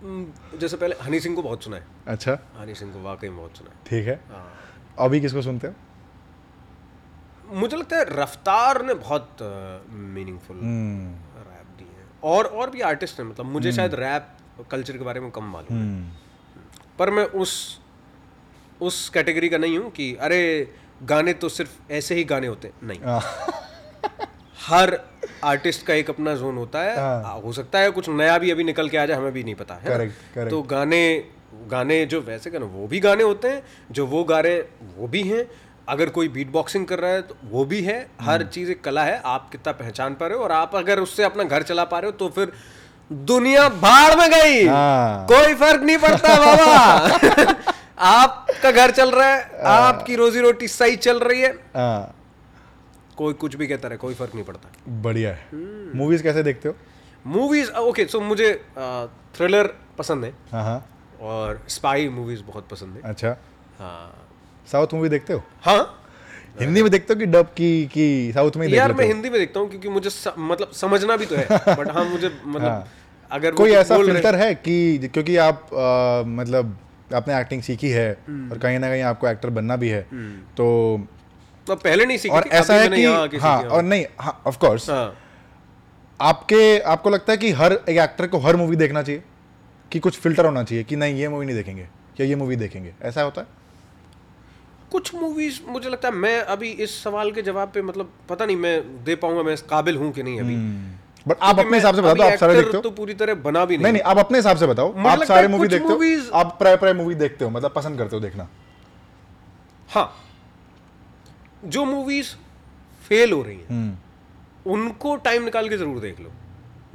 हम्म, जैसे पहले हनी सिंह को बहुत सुना है। अच्छा। हनी सिंह को वाकई में बहुत सुना है। ठीक है। हाँ। अभी किसको सुनते हो? मुझे लगता है रफ्तार ने बहुत मीनिंगफुल हम्म, रैप दी है। और और भी आर्टिस्ट हैं मतलब मुझे शायद रैप कल्चर के बारे में कम मालूम है। हम्म। पर मैं उस उस कैटेगरी का नहीं हूँ कि अरे गाने तो सिर्फ़ ऐसे ही गाने होते नहीं। हाँ, हर आर्टिस्ट का एक अपना जोन होता है। हाँ। हो सकता है कुछ नया भी अभी निकल के आ जाए हमें भी नहीं पता है? Correct, correct. तो गाने गाने जो वैसे गाने वो भी गाने होते हैं जो वो गा रहे हैं वो भी हैं। अगर कोई बीट बॉक्सिंग कर रहा है तो वो भी है। हर हम्म। चीज़ एक कला है। आप कितना पहचान पा रहे हो? और आप अगर उससे अपना घर चला पा रहे हो तो फिर दुनिया भाड़ में गई। हाँ। कोई फ़र्क नहीं पड़ता बाबा। आपका घर चल रहा है आपकी रोजी रोटी सही चल रही है। हाँ, कोई कुछ भी कहता रहे कोई फ़र्क नहीं पड़ता। बढ़िया है। हम्म। मूवीज़ कैसे देखते हो? मूवीज़ ओके सो मुझे थ्रिलर पसंद है। हाँ हाँ। और स्पाई मूवीज़ बहुत पसंद है। अच्छा। हाँ। साउथ मूवी देखते हो? हाँ। हिंदी में देखते हो कि डब की कि साउथ में यार मैं हिंदी में देखता हूँ क्योंकि मुझे स, मतलब समझना भी तो है बट हाँ मुझे मतलब हाँ। अगर कोई ऐसा फ़िल्टर है कि क्योंकि आप अ, मतलब आपने एक्टिंग सीखी है हम्म। और कहीं ना कहीं आपको एक्टर बनना भी है तो तो पहले नहीं सीखी और ऐसा है कि हाँ और नहीं हाँ ऑफ़ कोर्स हाँ। आपके आपको लगता है कि हर एक एक्टर को हर मूवी देखना चाहिए? कि कुछ फ़िल्टर होना चाहिए कि नहीं ये मूवी नहीं देखेंगे या ये मूवी देखेंगे? ऐसा होता है? कुछ मूवीज़ मुझे लगता है मैं अभी इस सवाल के जवाब पे मतलब पता नहीं मैं दे पाऊँगा मैं इस काबिल हूँ कि नहीं अभी। बट आप अपने हिसाब से बता दो आप सारे देखते हो। तो पूरी तरह बना भी नहीं नहीं। नहीं आप अपने हिसाब से बताओ। आप सारे मूवी देखते हो? आप प्राय प्राय मूवी देखते हो मतलब पसंद करते हो देखना। हाँ। जो मूवीज़ फेल हो रही हैं हम्म। उनको टाइम निकाल के ज़रूर देख लो।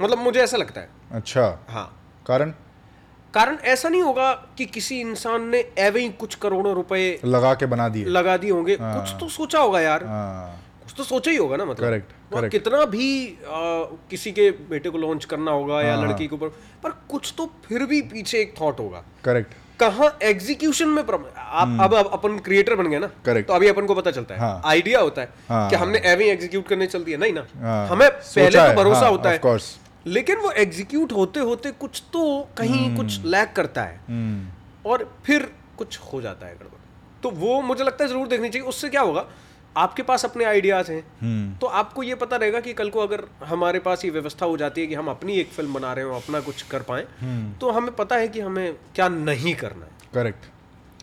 मतलब मुझे ऐसा लगता है। अच्छा। हाँ। कारण? कारण ऐसा नहीं होगा कि किसी इंसान ने एवे ही कुछ करोड़ों रुपए लगा के बना दिए। लगा दिए होंगे। कुछ तो सोचा होगा यार। हाँ। कुछ तो सोचा ही होगा ना मतलब। वो correct. कितना भी आ, किसी के बेटे को लॉन्च करना होगा या हाँ। लड़की के ऊपर पर कुछ तो फिर भी पीछे एक थॉट होगा। करेक्ट कहाँ एग्जीक्यूशन में प्रॉब्लम आप अब अब अपन क्रिएटर बन गए ना करेक्ट तो अभी अपन को पता चलता है। हाँ। आइडिया होता है हाँ। कि हमने एवे एग्जीक्यूट करने चल दिया नहीं ना? हाँ। हमें पहले तो भरोसा हाँ, होता है. लेकिन वो एग्जीक्यूट होते होते कुछ तो कहीं कुछ लैक करता है। हम्म। और फिर कुछ हो जाता है गड़बड़। तो वो मुझे लगता है ज़रूर देखनी चाहिए। उससे क्या होगा? आपके पास अपने आइडियाज़ हैं। हम्म। तो आपको ये पता रहेगा कि कल को अगर हमारे पास ये व्यवस्था हो जाती है कि हम अपनी एक फ़िल्म बना रहे हो अपना कुछ कर पाए तो हमें पता है कि हमें क्या नहीं करना है। करेक्ट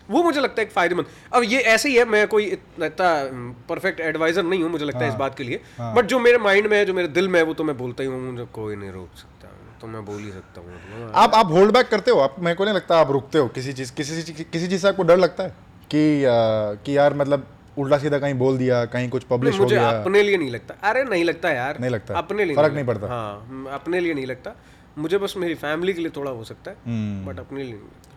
वो मुझे लगता है एक फ़ायदेमंद। अब ये ऐसे ही है मैं कोई इतना परफेक्ट एडवाइजर नहीं हूँ मुझे लगता है इस बात के लिए। बट जो मेरे माइंड में है जो मेरे दिल में है वो तो मैं बोलता ही हूँ मुझे कोई नहीं रोक सकता तो मैं बोल ही सकता हूँ। आप आप होल्ड बैक करते हो? आप मेरे को नहीं लगता आप रुकते हो किसी चीज़ किसी चीज़ किसी चीज़ से आपको डर लगता है? कि आ, कि यार मतलब उल्टा सीधा कहीं बोल दिया कहीं कुछ पब्लिश हो गया। अपने लिए नहीं लगता। अरे नहीं लगता यार। नहीं लगता? अपने लिए फ़र्क नहीं पड़ता? हाँ अपने लिए नहीं लगता। मुझे बस मेरी फैमिली के लिए थोड़ा हो सकता है हम्म, बट अपने लिए नहीं लगता।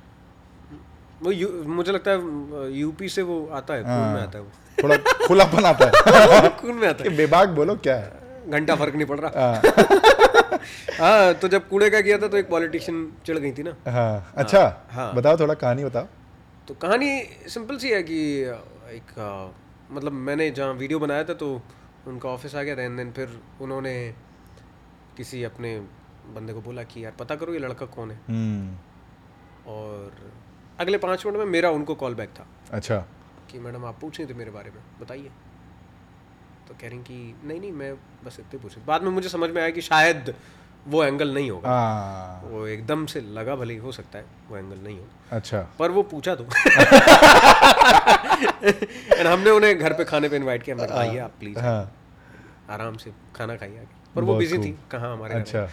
वो यू, मुझे लगता है यूपी से वो आता है खून में आता है वो। थोड़ा खुलापन आता है। खून में आता कि बेबाक बोलो क्या है? है घंटा फ़र्क नहीं पड़ रहा। हाँ, हाँ तो जब कूड़े का किया था तो एक पॉलिटिशियन चिढ़ गई थी ना। हाँ अच्छा हाँ। बताओ थोड़ा कहानी बताओ। तो कहानी सिंपल सी है कि एक अ, मतलब मैंने जहाँ वीडियो बनाया था तो उनका ऑफ़िस आ गया था एंड देन फिर उन्होंने किसी अपने बंदे को बोला कि यार पता करो ये लड़का कौन है? हम्म। और अगले पाँच मिनट में मेरा उनको कॉल बैक था। अच्छा। कि मैडम आप पूछ रहे थे मेरे बारे में बताइए। तो कह रही कि नहीं नहीं मैं बस इतने पूछ बाद में मुझे समझ में आया कि शायद वो एंगल नहीं होगा। हाँ। वो एकदम से लगा भले हो सकता है वो एंगल नहीं हो अच्छा। पर वो पूछा तो। एंड हमने उन्हें घर पे खाने पे इनवाइट किया। कहा आइए आप प्लीज़ हाँ। आराम से खाना खाइए पर वो बिज़ी थी कहाँ हमारे अच्छा। में।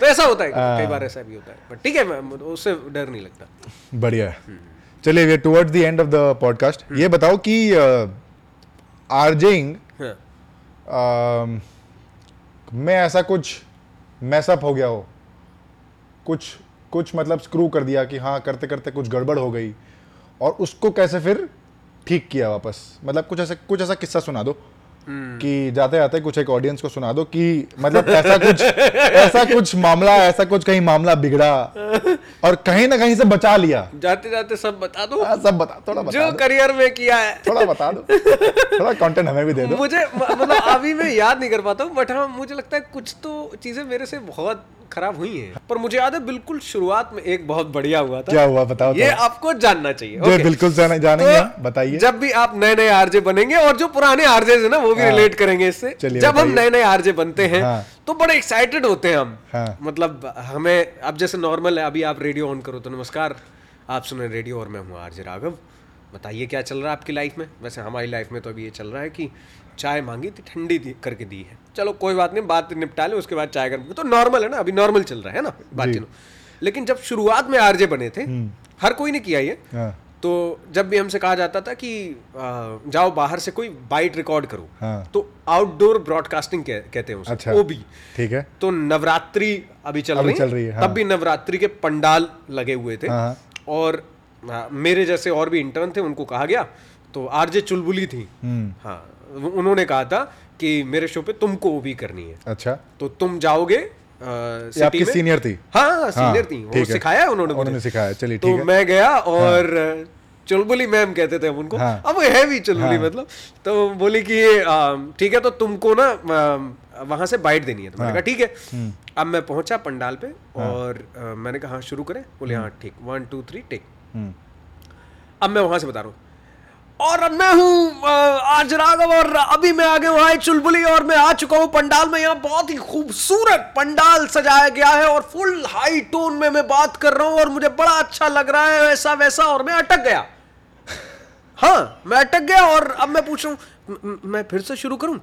तो ऐसा होता है कई बार ऐसा भी होता है। बट ठीक है मैं- उससे डर नहीं लगता। बढ़िया चलिए way towards the end of the podcast ये बताओ कि आरजेइंग हाँ। में ऐसा कुछ मैसअप हो गया हो? कुछ कुछ मतलब स्क्रू कर दिया कि हाँ करते करते कुछ गड़बड़ हो गई और उसको कैसे फिर ठीक किया वापस? मतलब कुछ ऐसा कुछ ऐसा किस्सा सुना दो। कि जाते जाते कुछ एक ऑडियंस को सुना दो कि मतलब ऐसा कुछ ऐसा कुछ मामला ऐसा कुछ कहीं मामला बिगड़ा और कहीं ना कहीं से बचा लिया। जाते जाते सब बता दो। आ, सब बता थोड़ा बता जो दो। करियर में किया है। थोड़ा बता दो। थोड़ा कंटेंट हमें भी दे दो। मुझे मतलब अभी मैं याद नहीं कर पाता हूँ बट हाँ मुझे लगता है कुछ तो चीज़ें मेरे से बहुत खराब हुई हैं। पर मुझे याद है बिल्कुल शुरुआत में एक बहुत बढ़िया हुआ था। क्या हुआ बताओ ये तो। आपको जानना चाहिए जो ओके। बिल्कुल जाने- जानेंगे तो बताइए। जब भी आप नए नए आरजे बनेंगे और जो पुराने आरजे है ना वो भी हाँ। रिलेट करेंगे इससे। जब हम नए नए आरजे बनते हैं हाँ। तो बड़े एक्साइटेड होते हैं हम। हाँ। मतलब हमें अब जैसे नॉर्मल है अभी आप रेडियो ऑन करो तो नमस्कार आप सुन रहे रेडियो और मैं हूँ आरजे राघव। बताइए क्या चल रहा है आपकी लाइफ में? वैसे हमारी लाइफ में तो अभी ये चल रहा है कि चाय मांगी थी ठंडी करके दी है। चलो कोई बात नहीं बात निपटा ले उसके बाद चाय गर्म तो नॉर्मल है ना अभी नॉर्मल चल रहा है ना बातचीत। लेकिन जब शुरुआत में आरजे बने थे हर कोई ने किया ये। हाँ। तो जब भी हमसे कहा जाता था कि जाओ बाहर से कोई बाइट रिकॉर्ड करो हाँ। तो आउटडोर ब्रॉडकास्टिंग कह, कहते हैं उसे अच्छा। वो भी ठीक है। तो नवरात्रि अभी चल अभी रही चल रही है, हाँ। तब भी नवरात्रि के पंडाल लगे हुए थे। हाँ, हाँ। और मेरे जैसे और भी इंटर्न थे उनको कहा गया तो आरजे चुलबुली थी। हम्म। हाँ। उन्होंने कहा था कि मेरे शो पे तुमको वो भी करनी है। अच्छा। तो तुम जाओगे आ, आपकी सीनियर थी? हाँ सीनियर थी। वो सिखाया है उन्होंने उन्होंने सिखाया। चलिए तो है। मैं गया और चुलबुली मैम कहते थे हम उनको। हाँ। अब वो है भी चुलबुली हाँ। मतलब। तो बोली कि ठीक है तो तुमको ना वहाँ से बाइट देनी है। तो मैंने हाँ। कहा ठीक है। हम्म। अब मैं पहुँचा पंडाल पे और मैंने कहा हाँ शुरू करें। बोले हाँ ठीक। One two three take. हम्म, अब मैं वहाँ से बता रहा हूँ। और मैं हूँ आज राघव और अभी मैं आ आगे वहाँ चुलबुली और मैं आ चुका हूँ पंडाल में। यहाँ बहुत ही खूबसूरत पंडाल सजाया गया है और फुल हाई टोन में मैं बात कर रहा हूँ और मुझे बड़ा अच्छा लग रहा है वैसा वैसा और मैं अटक गया। हाँ मैं अटक गया और अब मैं पूछ रहा हूँ "म- फिर से शुरू करूँ?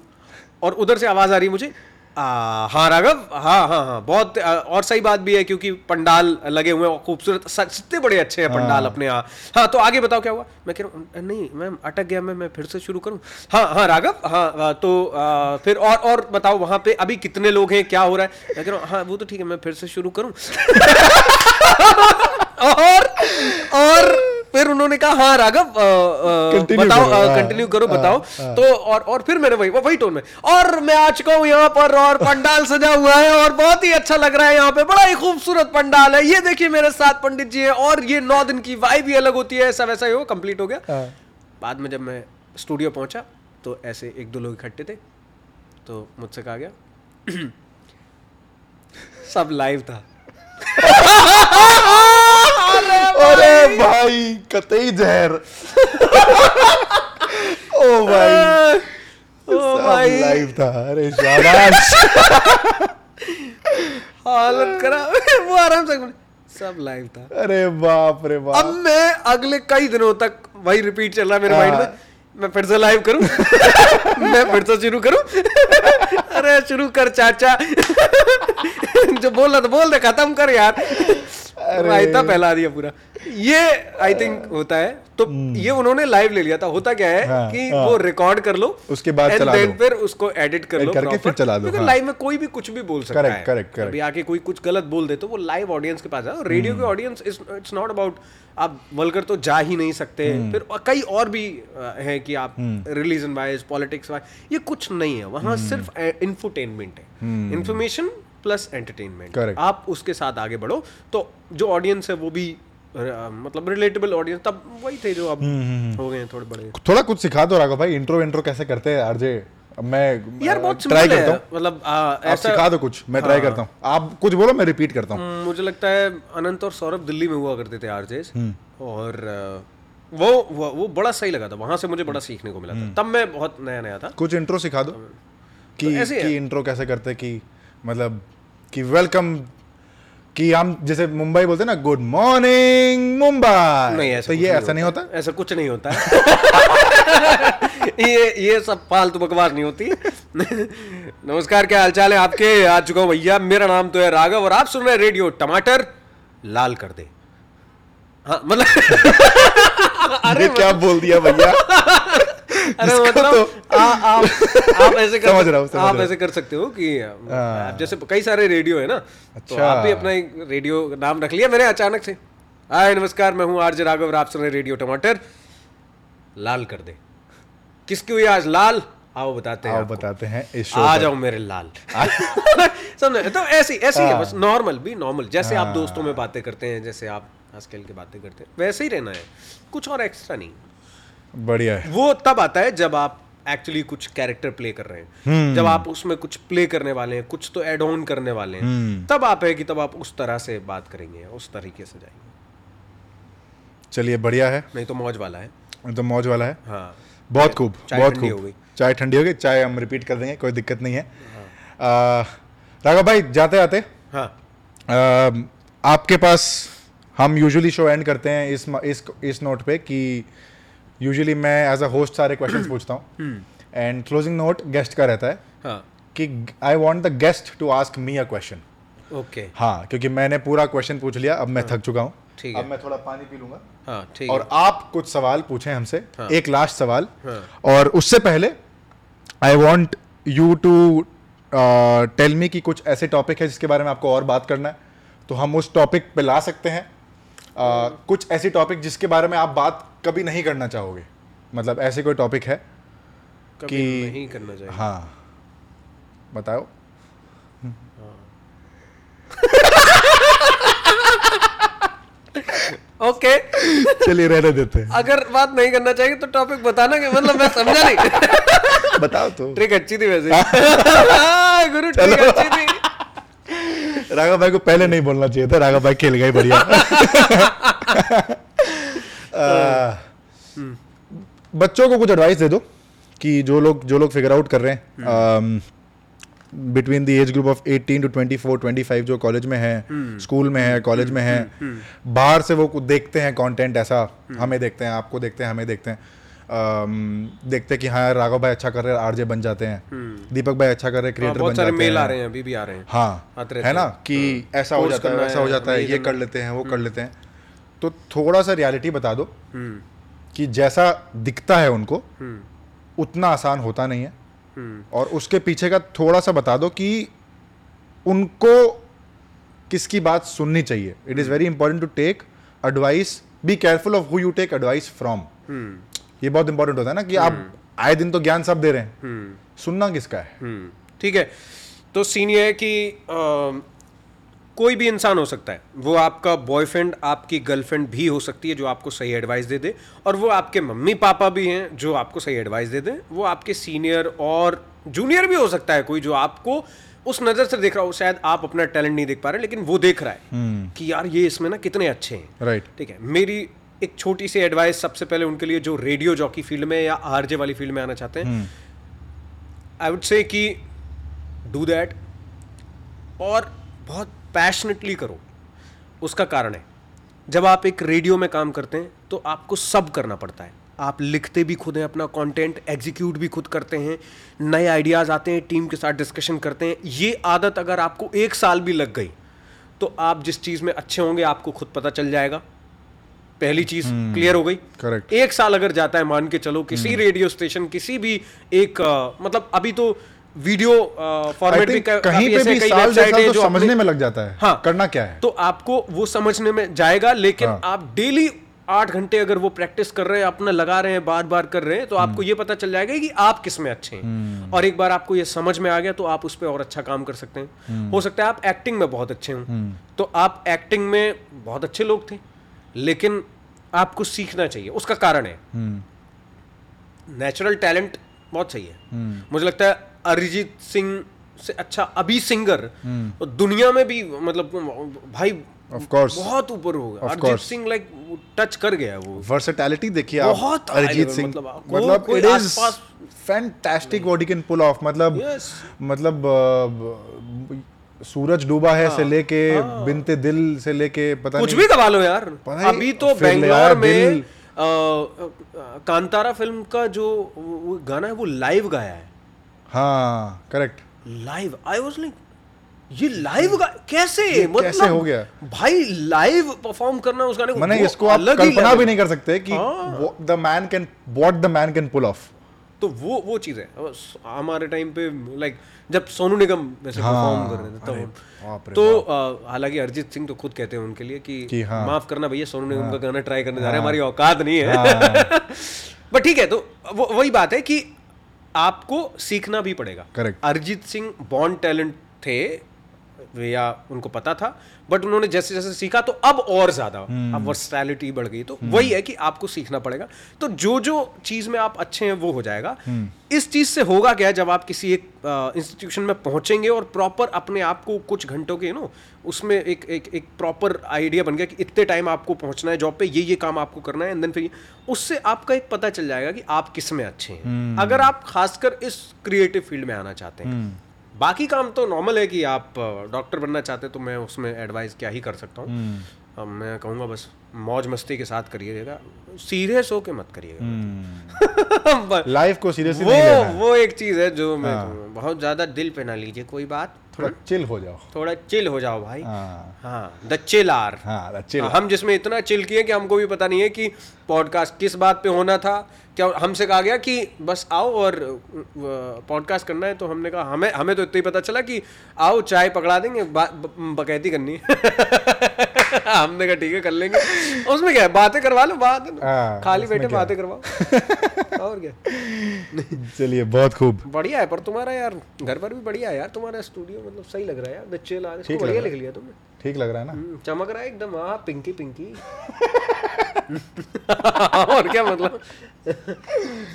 और उधर से आवाज़ आ रही है मुझे? आ, हाँ राघव हाँ हाँ हाँ बहुत आ, और सही बात भी है क्योंकि पंडाल लगे हुए हैं खूबसूरत इतने बड़े अच्छे हैं पंडाल हाँ। अपने यहाँ। हाँ तो आगे बताओ क्या हुआ? मैं कह रहा हूँ नहीं मैम अटक गया मैं मैं फिर से शुरू करूँ? हाँ हाँ राघव हाँ तो आ, फिर और और बताओ वहाँ पे अभी कितने लोग हैं क्या हो रहा है? मैं कह रहा हूँ हाँ वो तो ठीक है मैं फिर से शुरू करूँ। और और फिर उन्होंने कहा हाँ राघव बताओ हाँ, कंटिन्यू करो हाँ, बताओ। हाँ। तो और और फिर मैंने वही वही टोन में और मैं आ चुका हूँ यहाँ पर और पंडाल सजा हुआ है और बहुत ही अच्छा लग रहा है यहाँ पे। बड़ा ही खूबसूरत पंडाल है। ये देखिए मेरे साथ पंडित जी हैं और ये नौ दिन की वाइब भी अलग होती है ऐसा वैसा ही हो कंप्लीट हो गया। हाँ। बाद में जब मैं स्टूडियो पहुँचा तो ऐसे एक दो लोग इकट्ठे थे तो मुझसे कहा गया सब लाइव था। अरे भाई। कतई जहर। ओ भाई। ओ भाई। लाइव था। अरे शाबाश। हालत खराब वो आराम से सब लाइव था। अरे बाप रे बाप। अब मैं अगले कई दिनों तक वही रिपीट चल रहा है मेरे माइंड में। मैं फिर से लाइव करूँ? मैं फिर से शुरू करूँ? अरे शुरू कर चाचा। जो बोल रहा था बोल दे खत्म कर यार। रायता फैला दिया पूरा ये आई थिंक होता है तो ये उन्होंने लाइव ले लिया था होता क्या है हाँ, कि हाँ। वो रिकॉर्ड कर लो उसके बाद चला then दो। फिर उसको एडिट कर लो करके फिर चला दो, हाँ। लाइव में कोई भी कुछ भी बोल सकता Correct, है correct. अभी आके कोई कुछ गलत बोल दे तो वो लाइव ऑडियंस के पास है रेडियो हम्म। के ऑडियंस इट्स नॉट अबाउट आप वलकर तो जा ही नहीं सकते हम्म। फिर कई और भी हैं कि आप रिलीजन वाइज पॉलिटिक्स वाइज ये कुछ नहीं है वहाँ हम्म। सिर्फ़ इंफोटेनमेंट है इंफॉर्मेशन प्लस एंटरटेनमेंट. आप उसके साथ आगे बढ़ो तो जो ऑडियंस है वो भी मतलब रिलेटेबल ऑडियंस तब वही थे जो अब हम्म, हो गए थोड़े बड़े। थोड़ा कुछ सिखा दो राघव भाई इंट्रो इंट्रो कैसे करते हैं आरजे? मैं यार बहुत ट्राई करता है हूँ। मतलब आप ऐसा सिखा दो कुछ मैं ट्राई करता हूँ। आप कुछ बोलो मैं रिपीट करता हूँ। हम्म, मुझे लगता है अनंत और सौरभ दिल्ली में हुआ करते थे आरजेस। हम्म। और वो वो बड़ा सही लगा था वहाँ से मुझे बड़ा सीखने को मिला हम्म। था तब मैं बहुत नया नया था। कुछ इंट्रो सिखा दो कि तो कि इंट्रो कैसे करते कि मतलब कि वेलकम कि हम जैसे मुंबई बोलते हैं ना गुड मॉर्निंग मुंबई. नहीं ऐसा तो ये ऐसा नहीं होता। ऐसा कुछ नहीं होता। ये ये सब फालतू बकवास नहीं होती। नमस्कार क्या हालचाल है आपके? आ चुका हूँ भैया। मेरा नाम तो है राघव और आप सुन रहे हैं रेडियो टमाटर लाल कर दे। हाँ मतलब ये क्या बोल दिया भैया? अरे मतलब तो- आप आप ऐसे कर समझ रहा हूँ, आप ऐसे कर सकते हो कि हाँ। आप जैसे कई सारे रेडियो है ना तो अच्छा। आप भी अपना एक रेडियो नाम रख लिया मैंने अचानक से। हाय नमस्कार मैं हूँ आरजे राघव और आप सुन रहे रेडियो टमाटर। लाल कर दे। किसकी हुई आज लाल? आओ बताते हैं आओ बताते हैं इस शो आ जाओ मेरे लाल। समझे? तो ऐसी ऐसी है बस नॉर्मल भी नॉर्मल जैसे आप दोस्तों में बातें करते हैं जैसे आप खेल के बातें करते हैं वैसे ही रहना है। कुछ और एक्स्ट्रा नहीं। बढ़िया है। वो तब आता है जब आप एक्चुअली कुछ कैरेक्टर प्ले कर रहे हैं। जब आप उसमें कुछ प्ले करने वाले हैं कुछ तो एड ऑन करने वाले हैं। तब आप है कि तब आप उस तरह से बात करेंगे उस तरीके से जाएँगे। चलिए बढ़िया है। नहीं तो मौज वाला है। तो मौज वाला है। हाँ। बहुत खूब बहुत ठंडी खूब। हो। चाय ठंडी हो गई चाय हम रिपीट कर देंगे कोई दिक्कत नहीं है। आ, राघव भाई जाते जाते हाँ। आपके पास हम यूजुअली शो एंड करते हैं इस इस इस नोट पे कि यूजुअली मैं एज अ होस्ट सारे क्वेश्चंस पूछता हूँ। एंड क्लोजिंग नोट गेस्ट का रहता है हाँ। कि I want the guest to ask me a question okay हाँ क्योंकि मैंने पूरा क्वेश्चन पूछ लिया अब मैं थक चुका हूँ। ठीक अब है। मैं थोड़ा पानी पी लूँगा। हाँ ठीक और है। आप कुछ सवाल पूछें हमसे हाँ। एक लास्ट सवाल। हाँ। और उससे पहले I want you to tell me कि कुछ ऐसे टॉपिक है जिसके बारे में आपको और बात करना है। तो हम उस टॉपिक पे ला सकते हैं। Uh, कुछ ऐसी टॉपिक जिसके बारे में आप बात कभी नहीं करना चाहोगे? मतलब ऐसे कोई टॉपिक है कभी कि- नहीं करना चाहिए हाँ। बताओ। ओके। चलिए रहने देते हैं। अगर बात नहीं करना चाहिए तो टॉपिक बताना कि मतलब मैं समझा नहीं। बताओ तो। ट्रिक अच्छी थी वैसे। हाँ, गुरु ट्रिक अच्छी थी। राघव भाई को पहले नहीं बोलना चाहिए था राघव भाई खेल गए बढ़िया। बच्चों को कुछ एडवाइस दे दो कि जो लोग जो लोग फिगर आउट कर रहे हैं between the age group of 18 to 24 25 जो कॉलेज में है स्कूल में है कॉलेज में है बाहर से वो देखते हैं कंटेंट ऐसा हमें देखते हैं आपको देखते हैं हमें देखते हैं। अम, देखते हैं कि हाँ राघव भाई अच्छा कर रहे हैं आरजे बन जाते हैं। दीपक भाई अच्छा कर रहे हैं हाँ, क्रिएटर बन जाते मेल आ हैं। रहे हैं अभी भी आ रहे हैं। हाँ है ना? कि ऐसा हो जाता है वैसा हो जाता है ये कर लेते हैं वो कर लेते हैं। तो थोड़ा सा रियलिटी बता दो हम्म। कि जैसा दिखता है उनको हम्म। उतना आसान होता नहीं है। हम्म। और उसके पीछे का थोड़ा सा बता दो कि उनको किसकी बात सुननी चाहिए। It is very important to take advice be careful of who you take advice from ये बहुत इंपॉर्टेंट होता है ना कि आप आए दिन तो ज्ञान सब दे रहे हैं। सुनना किसका है? ठीक है। तो सीन ये है कि कोई भी इंसान हो सकता है। वो आपका बॉयफ्रेंड आपकी गर्लफ्रेंड भी हो सकती है जो आपको सही एडवाइस दे दे और वो आपके मम्मी पापा भी हैं जो आपको सही एडवाइस दे दें। वो आपके सीनियर और जूनियर भी हो सकता है कोई जो आपको उस नज़र से देख रहा हो। शायद आप अपना टैलेंट नहीं देख पा रहे लेकिन वो देख रहा है कि यार ये इसमें ना कितने अच्छे हैं। राइट ठीक है मेरी एक छोटी सी एडवाइस सबसे पहले उनके लिए जो रेडियो जॉकी फ़ील्ड में या आरजे वाली फ़ील्ड में आना चाहते हैं। आई वुड से कि डू दैट और बहुत पैशनेटली करो। उसका कारण है। जब आप एक रेडियो में काम करते हैं तो आपको सब करना पड़ता है। आप लिखते भी खुद हैं अपना कंटेंट एग्जीक्यूट भी खुद करते हैं नए आइडियाज़ आते हैं टीम के साथ डिस्कशन करते हैं। ये आदत अगर आपको एक साल भी लग गई तो आप जिस चीज़ में अच्छे होंगे आपको खुद पता चल जाएगा। पहली चीज़ क्लियर हो गई। Correct. एक साल अगर जाता है मान के चलो किसी रेडियो स्टेशन किसी भी एक अ, मतलब अभी तो वीडियो फॉर्मेट भी कहीं पे भी साल साल तो जो समझने में लग जाता है हाँ। करना क्या है? तो आपको वो समझने में जाएगा लेकिन हाँ। आप डेली आठ घंटे अगर वो प्रैक्टिस कर रहे हैं अपना लगा रहे हैं बार बार कर रहे हैं तो आपको ये पता चल जाएगा कि आप किसमें अच्छे हैं। और एक बार आपको ये समझ में आ गया तो आप उस पर और अच्छा काम कर सकते हैं। हो सकता है आप एक्टिंग में बहुत अच्छे हों। तो आप एक्टिंग में बहुत अच्छे लोग थे लेकिन आपको सीखना चाहिए। उसका कारण है। नेचुरल टैलेंट बहुत सही है। मुझे लगता है अरिजीत सिंह से अच्छा अभी सिंगर दुनिया में भी मतलब भाई ऑफ़ कोर्स बहुत ऊपर होगा Of Arijit Singh like touch कर गया वो। वर्सेटैलिटी देखिए आप बहुत अरिजीत सिंह। मतलब मतलब it is fantastic what he can pull off मतलब Yes. मतलब अ, सूरज डूबा है से लेके बिनते दिल से लेके पता कुछ नहीं भी गवा लो यार। अभी तो बेंगलोर में अ, कांतारा फ़िल्म का जो गाना है वो लाइव गाया है। हाँ correct live I was like ये लाइव गा कैसे? मतलब कैसे हो गया? भाई लाइव परफॉर्म करना उस गाने को मैंने इसको आप कल्पना भी नहीं कर सकते कि हाँ। The man can what the man can pull off तो वो वो चीज़ है। हमारे टाइम पे लाइक जब सोनू निगम वैसे हाँ, परफॉर्म कर रहे थे तब तो हालाँकि अरिजीत सिंह तो खुद कहते हैं उनके लिए कि, कि हाँ। माफ़ करना भैया सोनू निगम का गाना ट्राई करने जा रहे हैं हमारी औकात नहीं है। बट ठीक है तो वही बात है कि आपको सीखना भी पड़ेगा। करेक्ट अरिजीत सिंह बॉन्ड टैलेंट थे या उनको पता था बट उन्होंने जैसे जैसे सीखा तो अब और ज़्यादा अब वर्सटैलिटी बढ़ गई। तो वही है कि आपको सीखना पड़ेगा। तो जो जो चीज़ में आप अच्छे हैं वो हो जाएगा। इस चीज़ से होगा क्या जब आप किसी एक इंस्टीट्यूशन में पहुँचेंगे और प्रॉपर अपने आप को कुछ घंटों के नो उसमें एक एक एक प्रॉपर आइडिया बन गया कि इतने टाइम आपको पहुँचना है जॉब पे ये ये काम आपको करना है एंड देन फिर उससे आपका एक पता चल जाएगा कि आप किसमें अच्छे हैं। अगर आप खासकर इस क्रिएटिव फ़ील्ड में आना चाहते हैं बाकी काम तो नॉर्मल है कि आप डॉक्टर बनना चाहते तो मैं उसमें एडवाइस क्या ही कर सकता हूँ। मैं कहूँगा बस। मौज मस्ती के साथ करिएगा। सीरियस होके मत करिएगा। लाइफ को सीरियसली वो नहीं लेना वो एक चीज़ है जो मैं कहूँगा, बहुत ज़्यादा दिल पे ना लीजिए कोई बात। थोड़ा चिल हो जाओ। थोड़ा चिल हो जाओ भाई। हाँ। हाँ द चिल आर हाँ चिल हम जिसमें इतना चिल किए कि हमको भी पता नहीं है कि पॉडकास्ट किस बात पे होना था। क्या हमसे कहा गया कि बस आओ और पॉडकास्ट करना है तो हमने कहा हमें हमें तो इतना ही पता चला कि आओ चाय पकड़ा देंगे बकैती करनी। है हमने कहा ठीक है कर लेंगे। उसमें क्या है? बातें करवा लो बात हाँ, खाली बैठे बातें करवाओ। और क्या? चलिए बहुत खूब। बढ़िया है पर तुम्हारा यार घर पर भी बढ़िया है यार तुम्हारा स्टूडियो मतलब सही लग रहा है यार बच्चे ला इसको बढ़िया लिख लिया तुमने। ठीक लग रहा है ना? हम्म, चमक रहा है एकदम हाँ पिंकी पिंकी। और क्या मतलब?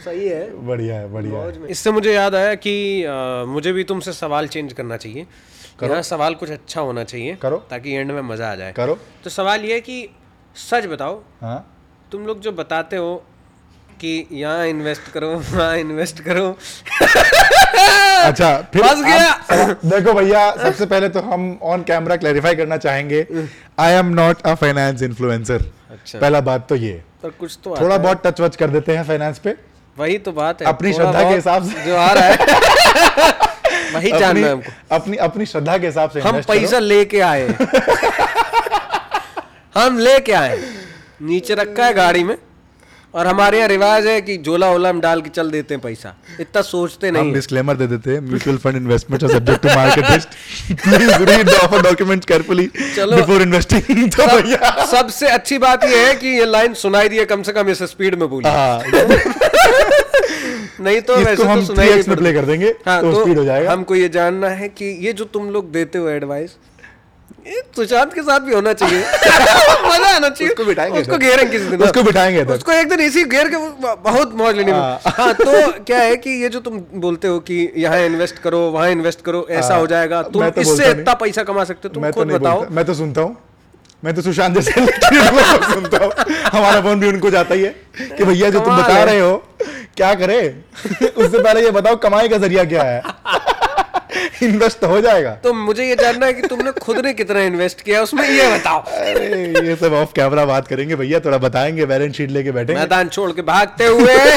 सही है। बढ़िया है बढ़िया है। इससे मुझे याद आया कि अ, मुझे भी तुमसे सवाल चेंज करना चाहिए। यहाँ सवाल कुछ अच्छा होना चाहिए करो। ताकि एंड में मज़ा आ जाए। करो। तो सवाल ये है कि सच बताओ हाँ। तुम लोग जो बताते हो कि यहाँ इन्वेस्ट करो वहाँ इन्वेस्ट करो। अच्छा फिर फंस गया। आप- देखो भैया सबसे पहले तो हम ऑन कैमरा क्लैरिफाई करना चाहेंगे। I am not a finance influencer अच्छा। पहला बात तो ये। पर कुछ तो थोड़ा बहुत टच वच कर देते हैं फाइनेंस पे। वही तो बात है। अपनी श्रद्धा के हिसाब से। जो आ रहा है। वही जानना है हमको। अपनी अपनी श्रद्धा के हिसाब से हम पैसा लेके आए। हम ले के आए। नीचे रखा है गाड़ी में। और हमारे यहाँ रिवाज है कि झोला ओला हम डाल के चल देते हैं पैसा। इतना सोचते हम नहीं डिस्क्लेमर दे देते हैं mutual fund investments are subject to market risk please read the offer documents carefully चलो। बिफोर इन्वेस्टिंग तो भैया। सबसे अच्छी बात यह है कि ये लाइन सुनाई दी है कम से कम इसे स्पीड में बोली हाँ। नहीं तो वैसे तो सुनाई नहीं 3x में पड़ती। प्ले कर देंगे हाँ, तो स्पीड हो जाएगा। हमको ये जानना है कि ये जो तुम लोग देते हो एडवाइस सुशांत के साथ भी होना चाहिए। मज़ा आना चाहिए। उसको बिठाएँगे उसको। घेरेंगे किसी दिन। उसको बिठाएँगे उसको एक दिन इसी घेर के बहुत मौज लेनी हाँ। हाँ तो क्या है कि ये जो तुम बोलते हो कि यहाँ इन्वेस्ट करो वहाँ इन्वेस्ट करो ऐसा हाँ, हो जाएगा तुम मैं तो इससे इतना पैसा कमा सकते हो तुम तो खुद बताओ। मैं तो सुनता हूँ। मैं तो सुशांत जैसे सुनता हूँ। हमारा फ़ोन भी उनको जाता ही है कि भैया जो तुम बता रहे हो क्या करे? उससे पहले ये बताओ कमाई का ज़रिया क्या है? इन्वेस्ट हो जाएगा। तो मुझे ये जानना है कि तुमने खुद ने कितना इन्वेस्ट किया उसमें ये बताओ। अरे ये सब ऑफ़ कैमरा बात करेंगे भैया थोड़ा बताएँगे बैलेंस शीट लेके बैठे मैदान छोड़ के भागते हुए।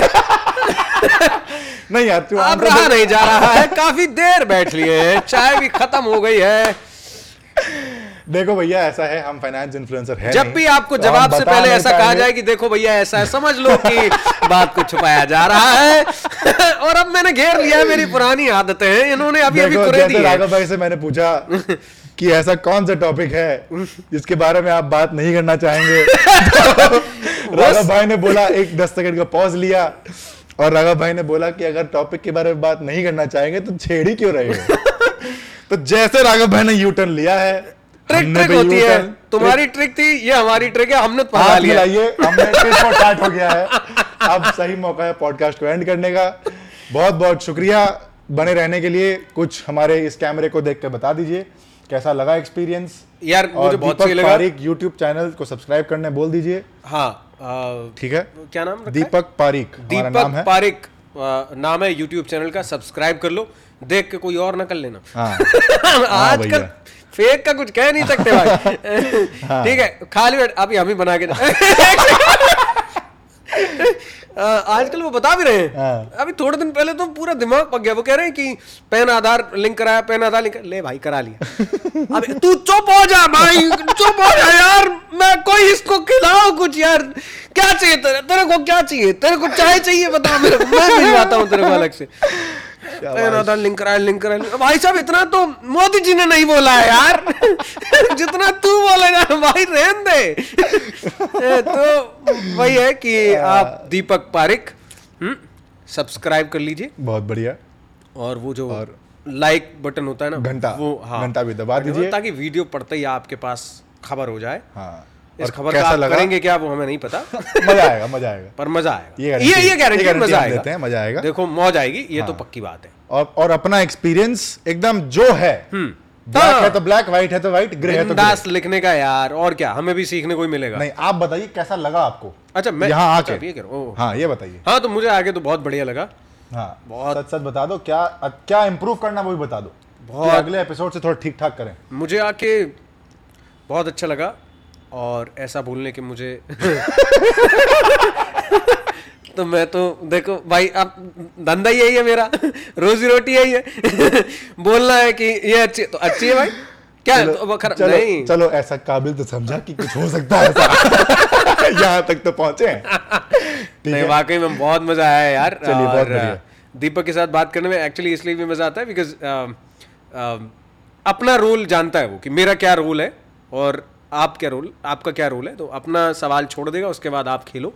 नहीं यार तू अब रहा नहीं जा रहा है काफ़ी देर बैठ लिए हैं चाय भी खत्म हो गई है। देखो भैया ऐसा है हम फाइनेंस इन्फ्लुएंसर है जब भी आपको तो जवाब से पहले ऐसा कहा जाए कि देखो भैया ऐसा है समझ लो कि बात को छुपाया जा रहा है। और अब मैंने घेर लिया है मेरी पुरानी आदतें हैं इन्होंने अभी अभी कुरे दी राघव भाई से मैंने पूछा कि ऐसा कौन सा टॉपिक है जिसके बारे में आप बात नहीं करना चाहेंगे? तो राघव भाई ने बोला एक दस सेकंड का पॉज लिया। और राघव भाई ने बोला कि अगर टॉपिक के बारे में बात नहीं करना चाहेंगे तो छेड़ी क्यों रहे हो? तो जैसे राघव भाई ने यू टर्न लिया है ट्रिक ट्रिक होती है। तुम्हारी ट्रिक थी ये हमारी ट्रिक है हमने फंसा लिया मिलाइए हमने टाट हो गया है। अब सही मौका है पॉडकास्ट को एंड करने का। बहुत बहुत शुक्रिया बने रहने के लिए। कुछ हमारे इस कैमरे को देख के बता दीजिए कैसा लगा एक्सपीरियंस यार मुझे बहुत दीपक सही लगा। पारिक यूट्यूब चैनल को सब्सक्राइब करने बोल दीजिए। हाँ ठीक है? क्या नाम रखा है? दीपक पारिक हमारा नाम है। पारिक आ, नाम है यूट्यूब चैनल का। सब्सक्राइब कर लो। देख के कोई और ना कर लेना हाँ आजकल भैया। फेक का कुछ कह नहीं सकते भाई। ठीक है खाली बैठ अभी हम ही बना के आजकल वो बता भी रहे हैं। हाँ। अभी थोड़े दिन पहले तो पूरा दिमाग पक गया वो कह रहे हैं कि पैन आधार लिंक कराया पैन आधार लिंक ले भाई करा लिया। अबे तू चुप हो जा भाई चुप हो जा यार मैं कोई इसको खिलाओ कुछ यार। क्या चाहिए तेरे तेरे को क्या चाहिए? तेरे को चाय चाहिए बता मेरे को। मैं भिजवाता हूँ तेरे को अलग से। लिंक कराया लिंक भाई साहब इतना तो मोदी जी ने नहीं बोला है यार। जितना तू बोलेगा भाई रहन दे। तो वही है कि आप दीपक पारिक सब्सक्राइब कर लीजिए। बहुत बढ़िया। और वो जो और लाइक बटन होता है ना घंटा, वो हाँ। घंटा भी दबा दीजिए। ताकि वीडियो पड़ते ही आपके पास खबर हो जाए। हाँ। इस खबर का आप लगा? करेंगे क्या वो हमें नहीं पता। मज़ा आएगा मज़ा आएगा। पर मज़ा आएगा। ये ये ये गारंटी मज़ा आएगा। देते हैं, मज़ा आएगा। हाँ। देखो मौज आएगी ये तो पक्की बात है। और और अपना एक्सपीरियंस एकदम जो है ब्लैक हाँ। है तो ब्लैक व्हाइट है तो व्हाइट ग्रे है तो ग्रे लिखने का यार और क्या हमें भी सीखने को ही मिलेगा। नहीं आप बताइए कैसा लगा आपको? अच्छा मैं यहाँ अच्छा, आके करो हाँ ये बताइए। हाँ तो मुझे आगे तो बहुत बढ़िया लगा। हाँ बहुत- सच सच बता दो क्या क्या इम्प्रूव करना वो भी बता दो। बहुत- अगले एपिसोड से थोड़ा ठीक ठाक करें। मुझे आके बहुत अच्छा लगा। और ऐसा बोलने के मुझे तो मैं तो देखो भाई अब धंधा ही यही है मेरा। रोजी रोटी यही है। बोलना है कि ये अच्छी तो अच्छी है भाई। क्या है? तो खरा- चलो नहीं। चलो ऐसा काबिल तो समझा कि कुछ हो सकता है ऐसा। यहाँ तक तो पहुँचे नहीं वाकई में बहुत मज़ा आया यार। चलिए, बहुत बढ़िया। दीपक के साथ बात करने में एक्चुअली इसलिए भी मज़ा आता है बिकॉज़ अपना रोल जानता है वो कि मेरा क्या रोल है और आप क्या रोल आपका क्या रोल है? तो अपना सवाल छोड़ देगा उसके बाद आप खेलो।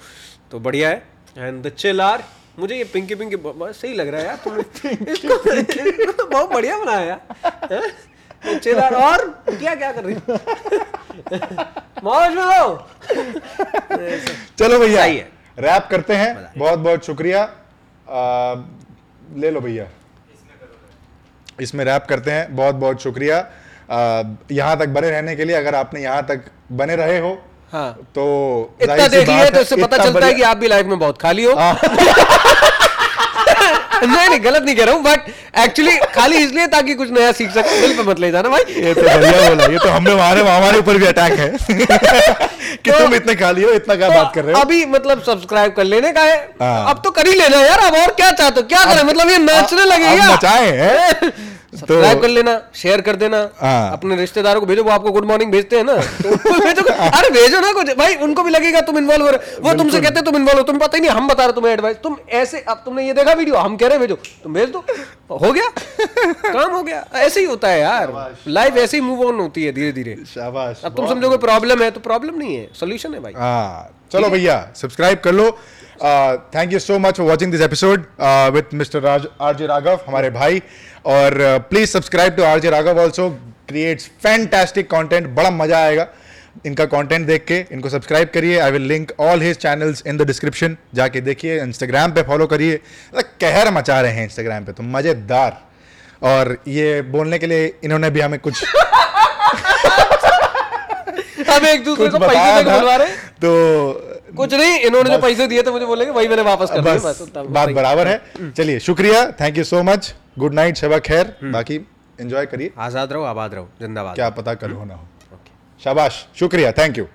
तो बढ़िया है। एंड द चिल आर मुझे ये पिंकी पिंकी सही लग रहा है यार। तुमने इसको तो बहुत बढ़िया बनाया यार? तो चिल आर और क्या क्या कर रही हो? मौज में हो। चलो भैया है। रैप करते हैं। बहुत बहुत शुक्रिया। आ, ले लो भैया। इसमें रैप करते हैं। बहुत बहुत शुक्रिया। यहाँ तक बने रहने के लिए अगर आपने यहाँ तक बने रहे हो हाँ। तो इतना देख लिया तो इससे पता चलता है कि आप भी लाइफ में बहुत खाली हो। हाँ। नहीं नहीं गलत नहीं कह रहा हूँ बट एक्चुअली खाली इसलिए ताकि कुछ नया सीख सके दिल पे मत ले जाना भाई। ये तो बढ़िया बोला ये तो हमने हमारे हमारे ऊपर भी अटैक है। कि तुम इतने खाली हो इतना क्या बात कर रहे हो? अभी मतलब सब्सक्राइब कर लेने का है। हाँ। अब तो कर ही लेना यार अब और क्या चाहते हो? क्या करें? मतलब ये नेचुरल लगे अब मचाए तो सब्सक्राइब कर लेना शेयर कर देना हाँ। अपने रिश्तेदारों को भेजो वो आपको गुड मॉर्निंग भेजते हैं ना। तो भेजो अरे भेजो ना कुछ भाई उनको भी लगेगा तुम इन्वॉल्व हो रहे वो तुमसे कहते हैं तुम इन्वॉल्व हो तुम्हें पता ही नहीं हम बता रहे तुम्हें एडवाइस तुम ऐसे अब तुमने ये देखा वीडियो हम कह रहे हैं भेजो तुम भेज दो। हो गया? काम हो गया। ऐसे ही होता है यार। लाइफ ऐसे ही मूव ऑन होती है धीरे धीरे शाबाश। अब तुम समझोगे प्रॉब्लम है तो प्रॉब्लम नहीं है सोल्यूशन है भाई। हाँ चलो भैया सब्सक्राइब कर लो। Thank you so much for watching this episode with mister Raj RJ Raghav हमारे भाई। और please subscribe to RJ Raghav also creates fantastic content बड़ा मज़ा आएगा। इनका कंटेंट देख के, इनको सब्सक्राइब करिए। I will link all his channels in the description जाके देखिए इंस्टाग्राम पे फॉलो करिए। कहर मचा रहे हैं इंस्टाग्राम पे तो मज़ेदार। और ये बोलने के लिए इन्होंने भी हमें कुछ हम एक दूसरे को पैसे दे देकर बुलवा रहे। तो कुछ नहीं इन्होंने जो पैसे दिए थे मुझे बोलेंगे वही मैंने वापस कर दिए बस। बस बात बराबर है। चलिए शुक्रिया thank you so much good night Shaba खैर। बाकी एंजॉय करिए। आज़ाद रहो आबाद रहो जिंदाबाद। क्या पता कल होना हो। शाबाश शुक्रिया थैंक यू